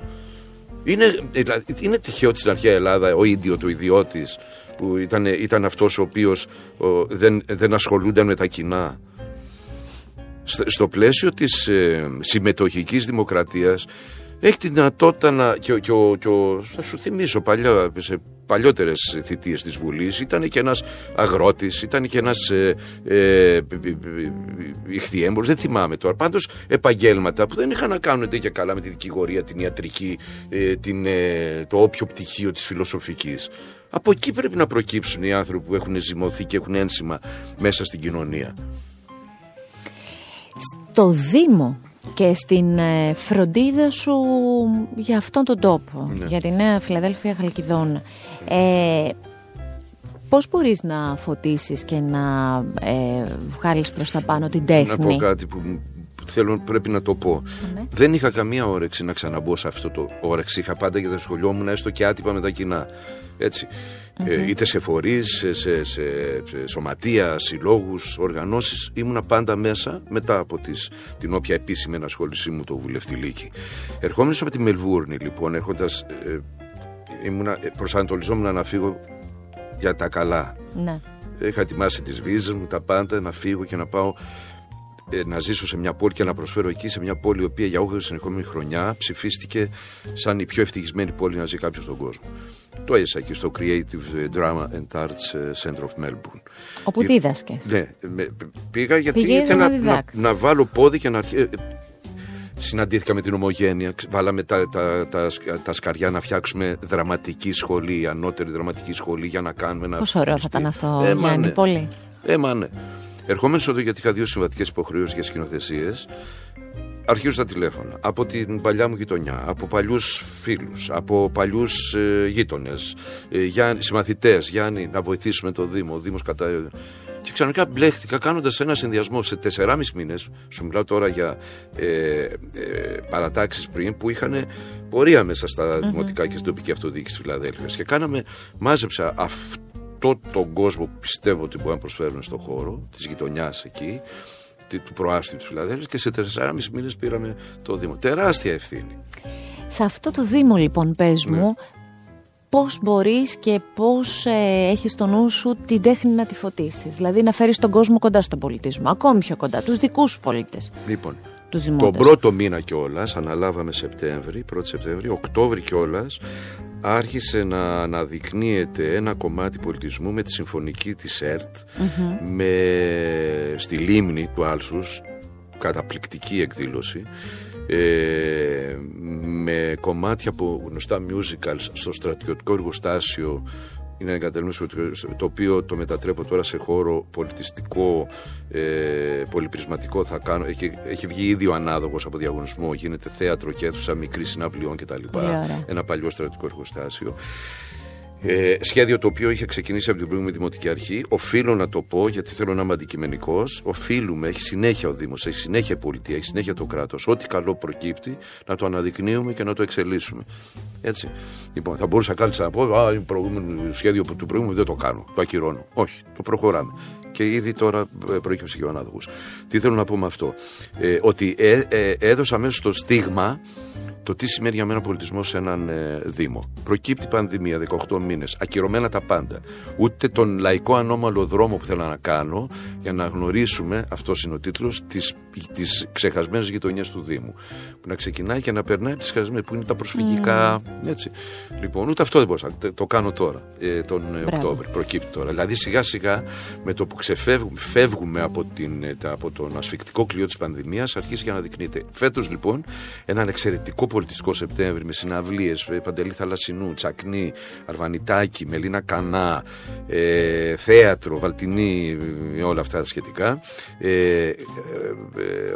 Είναι, δηλαδή, είναι τυχαίο ότι στην αρχαία Ελλάδα ο ίδιο του ιδιώτης που ήταν, ήταν αυτός ο οποίος δεν, δεν ασχολούνταν με τα κοινά. Στο πλαίσιο της ε, συμμετοχικής δημοκρατίας έχει τη δυνατότητα να. Και, και, και, θα σου θυμίσω παλιά, σε παλιότερες θητείες της Βουλής ήταν και ένας αγρότης, ήταν και ένας ε, ε, δεν θυμάμαι τώρα. Πάντως επαγγέλματα που δεν είχαν να κάνουν και καλά με τη δικηγορία, την ιατρική, ε, την, ε, το όποιο πτυχίο της φιλοσοφικής. Από εκεί πρέπει να προκύψουν οι άνθρωποι που έχουν ζυμωθεί και έχουν ένσημα μέσα στην κοινωνία. Στο Δήμο και στην ε, φροντίδα σου για αυτόν τον τόπο, ναι. για τη Νέα Φιλαδέλφια Χαλκιδόνα. Ε, πώς μπορείς να φωτίσεις και να ε, βγάλεις προς τα πάνω την τέχνη. Να πω κάτι που θέλω, πρέπει να το πω. Ναι. Δεν είχα καμία όρεξη να ξαναμπω σε αυτό το όρεξη. Είχα πάντα για το σχολείο μου να έστω και άτυπα με τα κοινά. Έτσι. Ε, είτε σε φορείς, σε, σε, σε, σωματεία, συλλόγους, οργανώσεις. Ήμουνα πάντα μέσα μετά από τις, την όποια επίσημη ενασχόλησή μου το βουλευτηλίκη. Ερχόμενο από τη Μελβούρνη, λοιπόν, έρχοντα. Ε, ήμουνα, ε, προσανατολιζόμουν να φύγω για τα καλά. Ναι. Είχα ετοιμάσει τις βίζες μου, τα πάντα, να φύγω και να πάω ε, να ζήσω σε μια πόλη και να προσφέρω εκεί, σε μια πόλη η οποία για 8 συνεχόμενη χρονιά ψηφίστηκε σαν η πιο ευτυχισμένη πόλη να ζει κάποιος στον κόσμο. Το έζησα εκεί στο Creative Drama and Arts ε, Center of Melbourne. Όπου δίδασκε. Ναι, πήγα γιατί ήθελα να, να, βάλω πόδι και να αρχίσω. Συναντήθηκα με την ομογένεια, βάλαμε τα, τα, τα, τα, σκαριά να φτιάξουμε δραματική σχολή, ανώτερη δραματική σχολή για να κάνουμε ένα. Πόσο ωραίο θα ήταν αυτό, ε, Γιάννη, ναι. πολύ. Ε, ναι. Ερχόμενο εδώ γιατί είχα δύο συμβατικές υποχρεώσεις για σκηνοθεσίες, αρχίζω τα τηλέφωνα από την παλιά μου γειτονιά, από παλιούς φίλους, από παλιούς ε, γείτονες, ε, συμμαθητές, Γιάννη, να βοηθήσουμε το Δήμο. Ο Δήμος κατά. Και ξαφνικά μπλέχτηκα κάνοντας ένα συνδυασμό σε 4,5 μήνες. Σου μιλάω τώρα για ε, ε, παρατάξεις πριν που είχαν πορεία μέσα στα mm-hmm. δημοτικά και στην τοπική αυτοδιοίκηση της Φιλαδέλφια. Και κάναμε, μάζεψα αυτό αυτό τον κόσμο που πιστεύω ότι μπορεί να προσφέρουν στον χώρο της γειτονιάς εκεί, του προάστιου της Φιλαδέλφια και σε 4,5 μήνες πήραμε το Δήμο. Τεράστια ευθύνη. Σε αυτό το Δήμο, λοιπόν, πες ναι. μου, πώς μπορείς και πώς ε, έχεις στο νου σου την τέχνη να τη φωτίσεις. Δηλαδή να φέρεις τον κόσμο κοντά στον πολιτισμό, ακόμη πιο κοντά, τους δικούς σου πολίτες. Λοιπόν, τον πρώτο μήνα κιόλας, αναλάβαμε Σεπτέμβρη, 1η Σεπτέμβρη, Οκτώβρη κιόλας, άρχισε να αναδεικνύεται ένα κομμάτι πολιτισμού με τη συμφωνική της ΕΡΤ με, στη λίμνη του Άλσους καταπληκτική εκδήλωση ε, με κομμάτια από γνωστά musicals στο στρατιωτικό εργοστάσιο είναι εγκατελείμμενο το οποίο το μετατρέπω τώρα σε χώρο πολιτιστικό, ε, πολυπρισματικό. Θα κάνω, έχει, έχει βγει ήδη ο ανάδοχο από διαγωνισμό, γίνεται θέατρο και αίθουσα μικρή συναυλιών κτλ. Ένα παλιό στρατιωτικό εργοστάσιο. Ε, σχέδιο το οποίο είχε ξεκινήσει από την προηγούμενη Δημοτική Αρχή. Οφείλω να το πω γιατί θέλω να είμαι αντικειμενικός. Οφείλουμε, έχει συνέχεια ο Δήμος, έχει συνέχεια η πολιτεία, έχει συνέχεια το κράτος. Ό,τι καλό προκύπτει να το αναδεικνύουμε και να το εξελίσσουμε. Έτσι. Λοιπόν, θα μπορούσα κάλλιστα να πω: Α, το προηγούμενο σχέδιο του προηγούμενου δεν το κάνω. Το ακυρώνω. Όχι, το προχωράμε. Και ήδη τώρα ε, προέκυψε και ο ανάδοχος. Τι θέλω να πω με αυτό. Ε, ότι ε, ε, έδωσα μέσα στο στίγμα το τι σημαίνει για μένα πολιτισμός σε έναν ε, Δήμο. Προκύπτει πανδημία 18 μήνες, ακυρωμένα τα πάντα. Ούτε τον λαϊκό ανώμαλο δρόμο που θέλω να κάνω για να γνωρίσουμε, αυτός είναι ο τίτλος, τις ξεχασμένες γειτονιές του Δήμου. Που να ξεκινάει και να περνάει τις ξεχασμένες που είναι τα προσφυγικά. Mm. Έτσι. Λοιπόν, ούτε αυτό δεν μπορούσα. Το κάνω τώρα, ε, τον ε, Οκτώβριο. Προκύπτει τώρα. Δηλαδή σιγά σιγά με το που ξεφεύγουμε, φεύγουμε από, την, ε, από τον ασφικτικό κλειό της πανδημίας, αρχίζει και αναδεικνύεται. Φέτος λοιπόν έναν εξαιρετικό πολιτιστικό Σεπτέμβρη με συναυλίες, ε, Παντελή Θαλασσινού, Τσακνή, Αρβανιτάκη, Μελίνα Κανά, ε, θέατρο, Βαλτινή, ε, όλα αυτά τα σχετικά. Ε, ε, ε,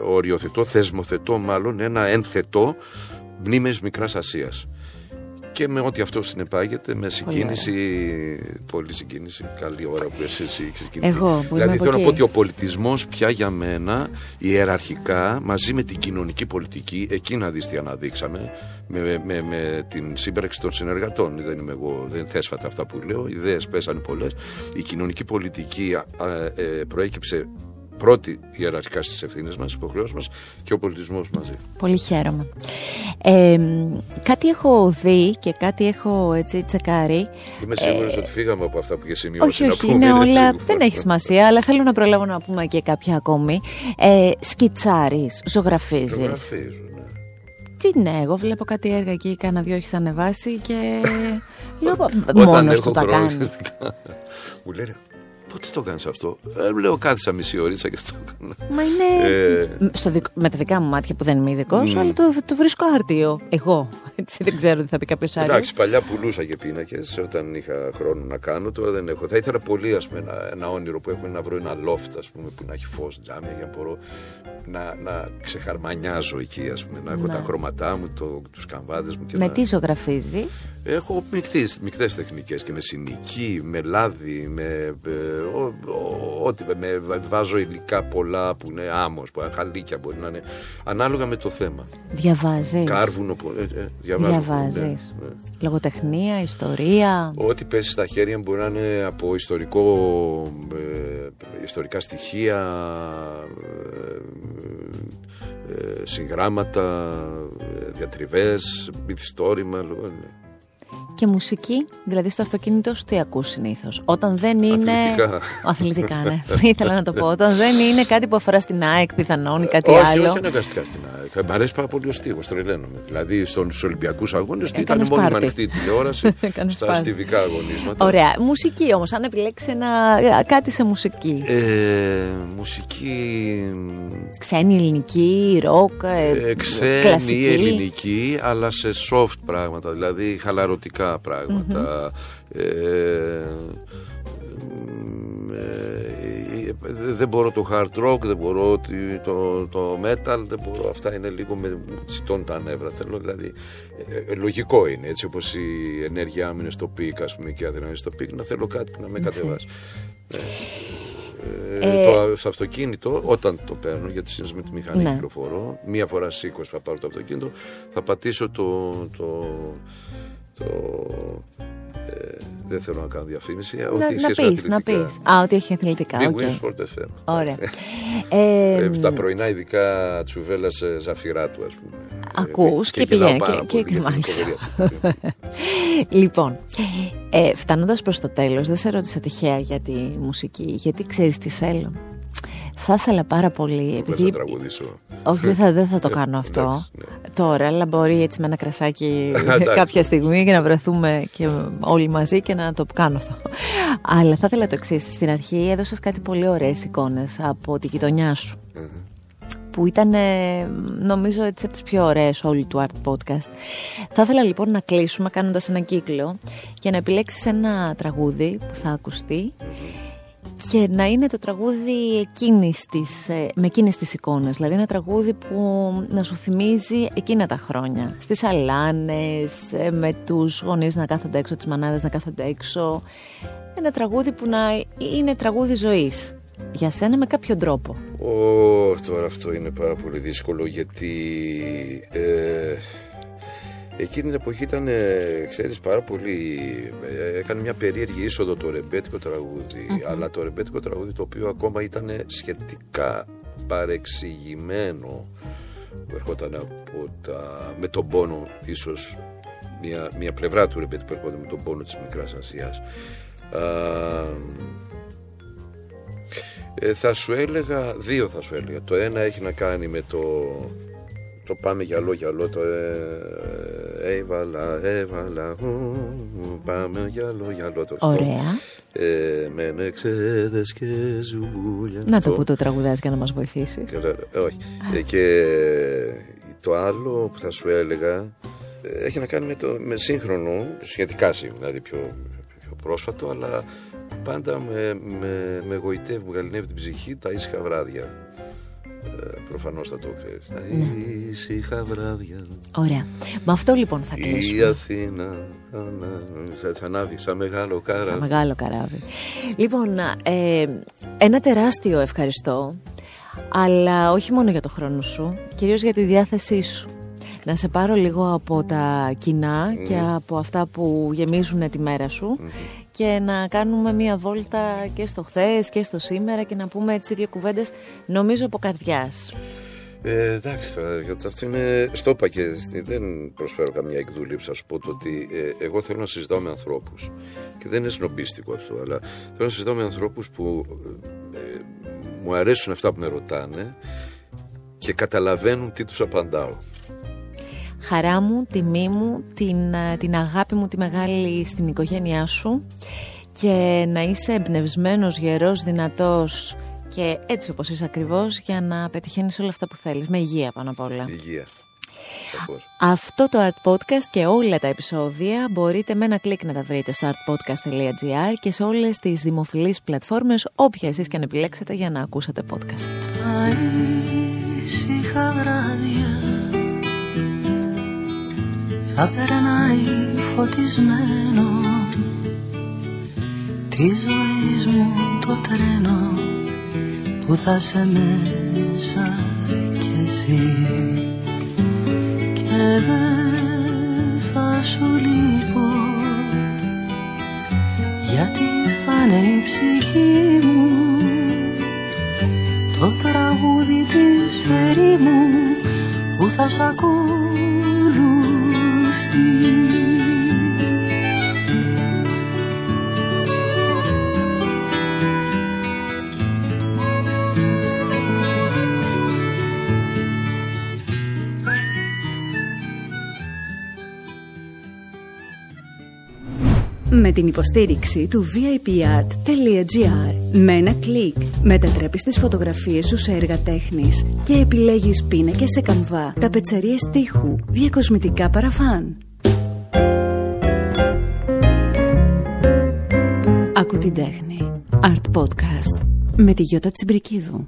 οριοθετώ, θεσμοθετώ μάλλον ένα ενθετό μνήμες Μικράς Ασίας και με ό,τι αυτό συνεπάγεται, με συγκίνηση, πολύ συγκίνηση, καλή ώρα που εσύ ξεκινήσει. Εγώ, δηλαδή θέλω να πω ότι ο πολιτισμός πια για μένα ιεραρχικά μαζί με την κοινωνική πολιτική, εκεί να δεις τι αναδείξαμε, με, με, με την σύμπραξη των συνεργατών. Δεν είμαι εγώ, δεν θέσφατα αυτά που λέω, ιδέες πέσανε πολλές. Η κοινωνική πολιτική ε, προέκυψε πρώτη ιεραρχικά στις ευθύνες μας, υποχρεώσεις μας και ο πολιτισμός μαζί. Πολύ χαίρομαι. Ε, κάτι έχω δει και κάτι έχω έτσι τσεκάρει. Είμαι σίγουρη ε, ότι φύγαμε από αυτά που είχε σημειώσει. Όχι, όχι, είναι όλα. Δεν έχει σημασία, αλλά θέλω να προλάβω να πούμε και κάποια ακόμη. Ε, Σκιτσάρεις, ζωγραφίζεις. Ζωγραφίζω, ναι. Τι ναι, εγώ βλέπω κάτι έργα εκεί, κάνα δυο έχεις ανεβάσει και. Λέω, μόνος του τα κάνεις. Μου λένε, Πότε το κάνεις αυτό; Ε, λέω κάθισα μισή ωρίτσα και αυτό έκανα. Μα είναι. Ε... Στο δικ... Με τα δικά μου μάτια που δεν είμαι ειδικός, mm. αλλά το, το βρίσκω αρτίο. Εγώ. Έτσι δεν ξέρω τι θα πει κάποιος άλλος. Εντάξει, παλιά πουλούσα και πίνακες όταν είχα χρόνο να κάνω. Τώρα δεν έχω. Θα ήθελα πολύ ας πούμε, ένα, ένα όνειρο που έχω να βρω ένα loft ας πούμε, που να έχει φως, τζάμια για να μπορώ να, να ξεχαρμανιάζω εκεί, ας πούμε, να έχω τα χρωματά μου, το, τους καμβάδες μου. Και με να... τι ζωγραφίζεις; Έχω μικτές, μικτές τεχνικές και με συνοική, με λάδι, με, ό,τι, με, βάζω υλικά πολλά που είναι άμμος, που είναι χαλίκια μπορεί να είναι, ανάλογα με το θέμα. Διαβάζεις; Κάρβουνο, ε, ε, διαβάζω. Διαβάζεις. Ναι, ναι. Λογοτεχνία, ιστορία. Ό,τι πέσει στα χέρια μπορεί να είναι από ιστορικό, ε, ιστορικά στοιχεία, ε, συγγράμματα, ε, διατριβές, μυθιστόρημα. Ναι. Και μουσική, δηλαδή στο αυτοκίνητο σου τι ακούς συνήθως; Όταν δεν είναι. Αθλητικά. Αθλητικά, ναι. Ήθελα να το πω. Όταν δεν είναι κάτι που αφορά στην ΑΕΚ πιθανόν ή κάτι όχι, άλλο. Όχι, αναγκαστικά στην ΑΕΚ. Μ' αρέσει πάρα πολύ ο στίχο, τρελαίνομαι. Δηλαδή στους Ολυμπιακούς Αγώνες ήταν μόνο ανοιχτή τηλεόραση στα αστιβικά αγωνίσματα. Ωραία. Μουσική όμως, αν επιλέξεις ένα... κάτι σε μουσική. Ε, μουσική. Ξένη, ελληνική, ροκ, ε, ε, ξένη, κλασική. ελληνική, αλλά σε soft πράγματα. Δηλαδή χαλαρωτικά πράγματα. Ε, ε, δεν μπορώ το hard rock, δεν μπορώ το, το metal, δεν μπορώ. Αυτά είναι λίγο μου τσιτώνουν τα νεύρα. Θέλω δηλαδή. Ε, λογικό είναι έτσι όπως η ενέργειά μου είναι στο peak, ας πούμε, και η αδυναμία στο peak, να θέλω κάτι να με κατεβάσει. Ε, το, στο αυτοκίνητο, όταν το παίρνω, γιατί συνήθως με τη μηχανή ναι. κυκλοφορώ, μία φορά στις 20 θα πάρω το αυτοκίνητο, θα πατήσω το, το, το ε, δεν θέλω να κάνω διαφήμιση. Να, ότι να πεις, να πεις. Α, ότι έχει αθλητικά. Big okay. Wings FM. Ωραία. ε, ε, τα πρωινά ειδικά τσουβέλα σε ζαφυρά του, ας πούμε. Ακούς και, και πηγαίνει και, και, και μάλιστα. λοιπόν, ε, φτάνοντας προς το τέλος, δεν σε ρώτησα τυχαία για τη μουσική, γιατί ξέρεις τι θέλω. Θα ήθελα πάρα πολύ. Επειδή... Δεν θα τραγουδήσω. Όχι, δεν θα, δεν θα το κάνω αυτό ναι. τώρα, αλλά μπορεί έτσι με ένα κρασάκι κάποια στιγμή και να βρεθούμε και όλοι μαζί και να το κάνω αυτό. αλλά θα ήθελα το εξής. Στην αρχή έδωσες κάτι πολύ ωραίες εικόνες από τη γειτονιά σου. Που ήταν νομίζω έτσι από τις πιο ωραίες όλη του Art Podcast. Θα ήθελα λοιπόν να κλείσουμε κάνοντας ένα κύκλο και να επιλέξεις ένα τραγούδι που θα ακουστεί και να είναι το τραγούδι εκείνης της, ε, με εκείνες τις εικόνες. Δηλαδή ένα τραγούδι που να σου θυμίζει εκείνα τα χρόνια. Στις αλάνες, ε, με τους γονείς να κάθονται έξω, τις μανάδες να κάθονται έξω. Ένα τραγούδι που να είναι τραγούδι ζωής. Για σένα με κάποιο τρόπο. Ω, τώρα αυτό είναι πάρα πολύ δύσκολο γιατί ε, Εκείνη την εποχή ήταν, ξέρεις, πάρα πολύ... Ε, έκανε μια περίεργη είσοδο το ρεμπέτικο αλλά το ρεμπέτικο τραγούδι το οποίο ακόμα ήταν σχετικά παρεξηγημένο ερχόταν από τα... με τον πόνο ίσως μια, μια πλευρά του ρεμπέτικου που ερχόταν με τον πόνο της Μικράς Ασίας. Ε, θα σου έλεγα, δύο θα σου έλεγα. Το ένα έχει να κάνει με το το πάμε γυαλό γυαλό το ε, έβαλα έβαλα πάμε γυαλό γυαλό το Ωραία. Ε, με νεξέδες και ζουμπούλια Να το που το τραγουδάς για να μας βοηθήσεις. Ε, Όχι. Ε, Και το άλλο που θα σου έλεγα έχει να κάνει με, το, με σύγχρονο σχετικά σύγχρονο δηλαδή πιο, πιο πρόσφατο αλλά πάντα με, με, με γοητεύει, μου γαλινεύει την ψυχή τα ήσυχα βράδια ε, Προφανώς θα το ξέρεις. Τα ναι. ήσυχα βράδια. Ωραία. Με αυτό λοιπόν θα κλείσουμε. Η Αθήνα θα, θα ανάβει σαν μεγάλο καράβι. Σαν μεγάλο καράβι. Λοιπόν, ε, ένα τεράστιο ευχαριστώ. Αλλά όχι μόνο για το χρόνο σου, κυρίως για τη διάθεσή σου. Να σε πάρω λίγο από τα κοινά και από αυτά που γεμίζουν τη μέρα σου και να κάνουμε μία βόλτα και στο χθες και στο σήμερα και να πούμε έτσι δύο κουβέντες νομίζω από καρδιάς. Ε, εντάξει, αυτό είναι. Στο είπα και δεν προσφέρω καμιά εκδούλη Θα σου πω το ότι ε, εγώ θέλω να συζητάω με ανθρώπους. Και δεν είναι σνομπίστικο αυτό, αλλά θέλω να συζητάω με ανθρώπους που ε, μου αρέσουν αυτά που με ρωτάνε και καταλαβαίνουν τι τους απαντάω. Χαρά μου, τιμή μου, την, ε, την αγάπη μου τη μεγάλη στην οικογένειά σου και να είσαι εμπνευσμένος, γερός, δυνατός και έτσι όπως είσαι ακριβώς για να πετυχαίνεις όλα αυτά που θέλεις. Με υγεία πάνω απ' όλα. Υγεία. Αυτό το Art Podcast και όλα τα επεισόδια μπορείτε με ένα κλικ να τα βρείτε στο artpodcast.gr και σε όλες τις δημοφιλείς πλατφόρμες όποια εσείς και αν επιλέξετε για να ακούσετε podcast. Τα ήσυχα βράδια θα περνάει φωτισμένο τη ζωή μου το τρένο που θα σε μέσα κι εσύ. Και δεν θα σου λείπω γιατί θα είναι η ψυχή μου. Το τραγούδι της ερήμου που θα σ' ακολουθεί Με την υποστήριξη του VIPArt.gr Με ένα κλικ μετατρέπεις τις φωτογραφίες σου σε έργα τέχνης και επιλέγεις πίνακες σε καμβά, ταπετσαρίες τείχου, διακοσμητικά παραφάν. Άκου την τέχνη. Art Podcast με τη Γιώτα Τσιμπρικίδου.